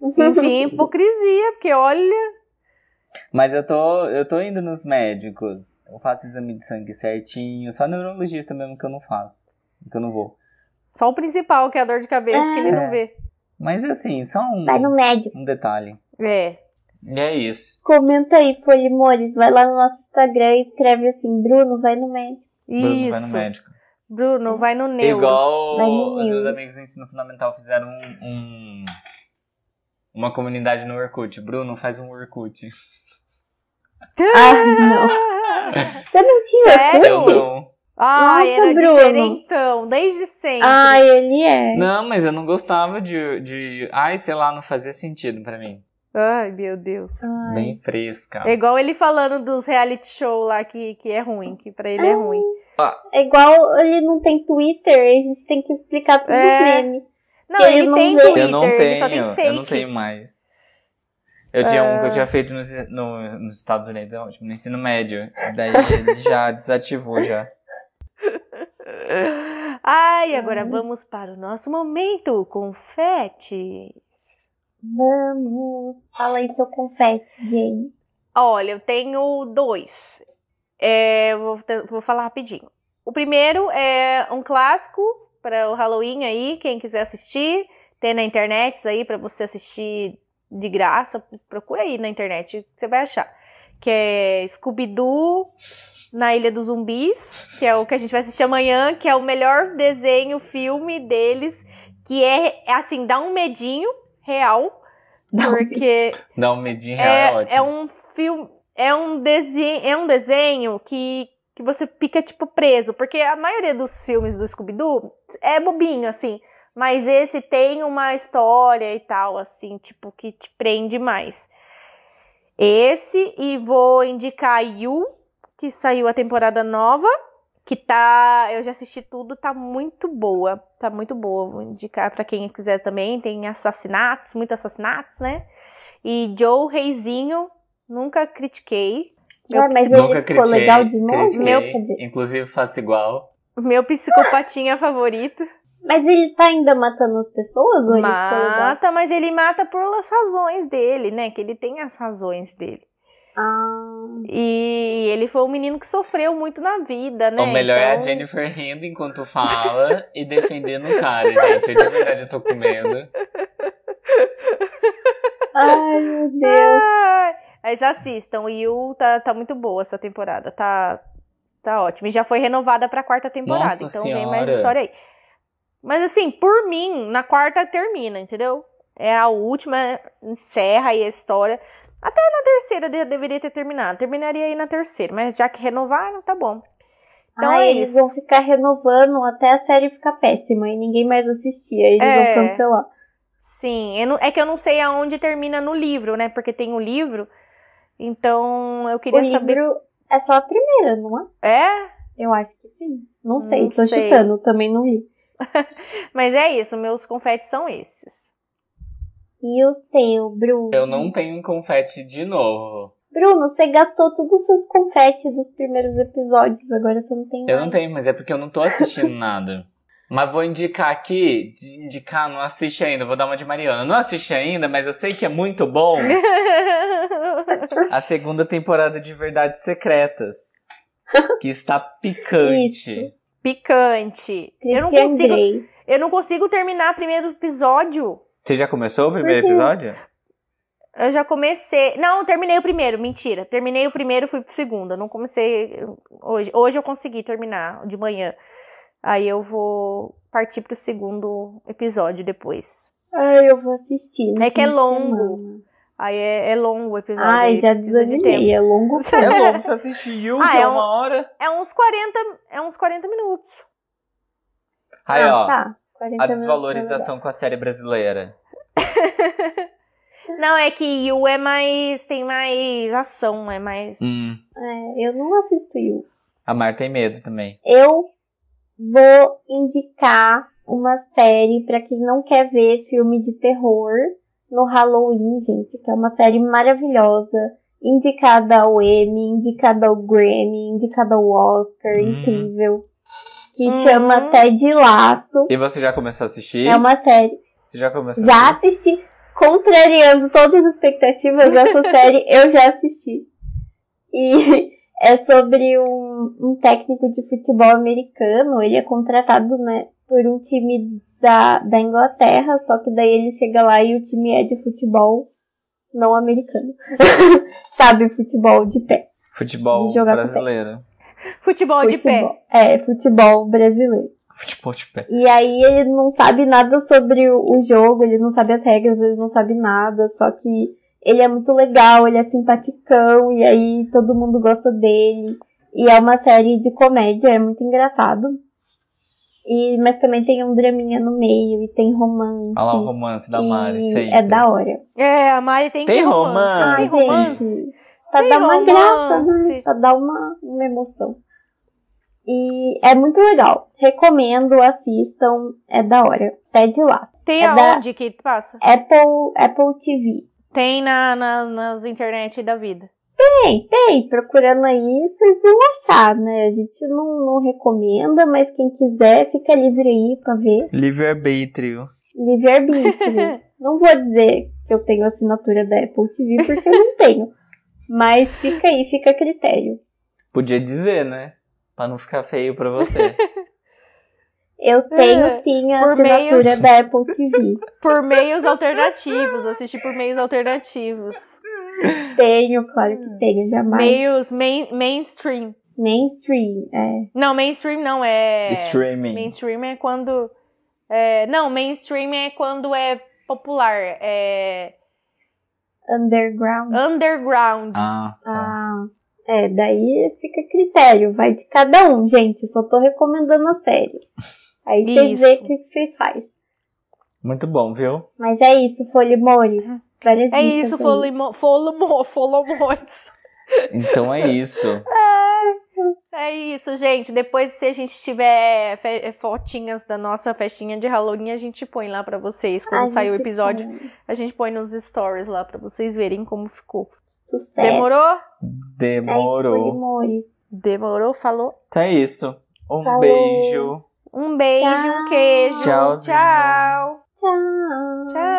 Enfim, hipocrisia, porque olha. Mas eu tô, eu tô indo nos médicos. Eu faço exame de sangue certinho. Só neurologista mesmo que eu não faço. Que eu não vou. Só o principal, que é a dor de cabeça, que ele É. não vê. Mas Mas assim, só um, Vai no médico. um detalhe. É. E é isso. Comenta aí, Folimores. Vai lá no nosso Instagram e escreve assim: Bruno, vai no médico. Bruno vai no Isso. médico. Bruno, vai no neuro. Igual Vai no os meus amigos do ensino fundamental fizeram um, um- uma comunidade no Orkut. Bruno, faz um Orkut. Ah, não. Você não tinha Sério? Eu Orkut? não. Ai, Nossa, era Bruno. diferentão, desde sempre. Ah, ele é. Não, mas eu não gostava de, de. Ai, sei lá, não fazia sentido pra mim. Ai, meu Deus. Ai. Bem fresca. É igual ele falando dos reality show lá que, que é ruim, que pra ele é ruim. É igual ele não tem Twitter, a gente tem que explicar todos É. os memes. Não, ele ele não tem vê. Twitter, eu não ele tenho, só tem fake. eu não tenho mais. Eu tinha um que Ah. eu tinha feito nos, no- nos Estados Unidos, é ótimo, no ensino médio. Daí ele já desativou já. Ai, agora vamos para o nosso momento confete. Vamos. Fala aí seu confete, Jane. Olha, eu tenho dois. É, vou, vou falar rapidinho. O primeiro é um clássico para o Halloween aí, quem quiser assistir, tem na internet aí para você assistir de graça. Procura aí na internet, você vai achar. Que é Scooby-Doo na Ilha dos Zumbis, que é o que a gente vai assistir amanhã, que é o melhor desenho, filme deles, que é, é assim, dá um medinho real, Dá um porque Dá um medinho real, é, é, ótimo. é um filme, é um desenho, é um desenho que, que você fica tipo preso, porque a maioria dos filmes do Scooby-Doo é bobinho assim, mas esse tem uma história e tal assim, tipo que te prende mais. Esse e vou indicar You, que saiu a temporada nova, que tá, eu já assisti tudo, tá muito boa, tá muito boa. Vou indicar pra quem quiser também, tem assassinatos, muitos assassinatos, né? E Joe Reizinho, nunca critiquei. Meu, Ué, mas psi- ele Nunca ficou critiquei, legal de novo? Meu, Inclusive faço igual. meu psicopatinha favorito. Mas ele tá ainda matando as pessoas ou ele? Mata, mas ele mata por as razões dele, né? Que ele tem as razões dele. Ah, E ele foi um menino que sofreu muito na vida, né? o melhor é a Então- Jennifer rindo enquanto fala e defendendo o cara, gente. De verdade, eu tô com medo. ai, meu Deus. Mas assistam, e o tá, tá muito boa essa temporada, tá, tá ótimo. E já foi renovada pra quarta temporada, Nossa então vem mais Senhora. história aí. Mas assim, por mim, na quarta termina, entendeu? É a última, encerra aí a história. Até na terceira de- deveria ter terminado. Terminaria aí na terceira, mas já que renovaram, tá bom. Então ah, é eles isso. vão ficar renovando até a série ficar péssima e ninguém mais assistir. Aí eles É. vão cancelar. Sim, eu não- é que eu não sei aonde termina no livro, né? Porque tem o livro. Então eu O queria saber. livro é só a primeira, não é? É? Eu acho que sim. Não sei, Não tô sei. chutando, também não li. Mas é isso, meus confetes são esses. E o teu, Bruno? Eu não tenho confete de novo. Bruno, você gastou todos os seus confetes dos primeiros episódios, agora você não tem Eu mais. não tenho, mas é porque eu não tô assistindo nada. Mas vou indicar aqui, de indicar, não assiste ainda, vou dar uma de Mariana. Não assisti ainda, mas eu sei que é muito bom. A segunda temporada de Verdades Secretas. Que está picante. Picante. Eu não, consigo, Grey. eu não consigo terminar o primeiro episódio. Você já começou o primeiro Por quê? episódio? Eu já comecei. Não, terminei o primeiro, mentira. Terminei o primeiro e fui pro segundo. Eu não comecei hoje. Hoje eu consegui terminar de manhã. Aí eu vou partir pro segundo episódio depois. Ai, eu vou assistir. no É que é longo. Aí é, é longo o episódio. Ai, já precisa de desanimei. tempo. É longo. É longo, você assistiu, Ah, que é é um- uma hora. É uns 40, é uns 40 minutos. Aí, Ah, ó, Tá. 40 a desvalorização com a série brasileira. Não, é que Yu é mais. tem mais ação, é mais. Hum, É, eu não assisto You. a Mar tem medo também. Eu vou indicar uma série pra quem não quer ver filme de terror no Halloween, gente, que é uma série maravilhosa, indicada ao Emmy, indicada ao Grammy, indicada ao Oscar, Hum. incrível, que Hum. chama Ted Laço. E você já começou a assistir? É uma série. Você já começou Já a assistir? assisti, contrariando todas as expectativas dessa série, eu já assisti. E é sobre um, um técnico de futebol americano. Ele é contratado, né, por um time da, da Inglaterra, só que daí ele chega lá e o time é de futebol não americano. Sabe, futebol de pé. Futebol de jogar brasileiro. Futebol, de futebol. pé. É, futebol brasileiro. Futebol de pé. E aí ele não sabe nada sobre o jogo, ele não sabe as regras, ele não sabe nada, só que ele é muito legal, ele é simpaticão, e aí todo mundo gosta dele. E é uma série de comédia, é muito engraçado. E, mas também tem um draminha no meio, e tem romance. Olha lá o romance da Mari, sempre. é da hora. É, a Mari tem, Tem que romance. Tem Ah, romance. gente, pra Tem dar uma graça, né? Pra dar uma, uma emoção. E é muito legal. Recomendo, assistam, é da hora. Ted Lasso. Tem É da- aonde que passa? Apple, Apple TV. Tem na, na- nas internet da vida. Tem, tem. Procurando aí, vocês vão achar, né? A gente não, não recomenda, mas quem quiser, fica livre aí pra ver. Livre-arbítrio. Livre-arbítrio. não vou dizer que eu tenho assinatura da Apple TV, porque eu não tenho. Mas fica aí, fica a critério. Podia dizer, né? Pra não ficar feio pra você. Eu tenho É, sim a por assinatura meios- da Apple TV. Por meios alternativos. Assistir por meios alternativos. Tenho, claro que tenho, jamais. Meios main, mainstream. Mainstream, é. Não, mainstream não, é. Streaming. Mainstream é quando. é, não, mainstream é quando é popular. É. Underground. Underground. Ah, tá. Ah, é, daí fica critério, vai de cada um, gente. Só tô recomendando a série. Aí vocês veem o que vocês fazem. Muito bom, viu? Mas é isso, Folimori. Várias É dicas isso, aí. folimo, folomo, folomores. Então é isso. É isso, gente. Depois, se a gente tiver fotinhas da nossa festinha de Halloween, a gente põe lá pra vocês. Quando A sair o episódio, põe. a gente põe nos stories lá pra vocês verem como ficou. Sucesso. Demorou? É isso, Demorou. Folimori. Demorou, falou. Então é isso. Um Falou. beijo. Um beijo, Tchau. um queijo. Tchauzinho. Tchau. Tchau.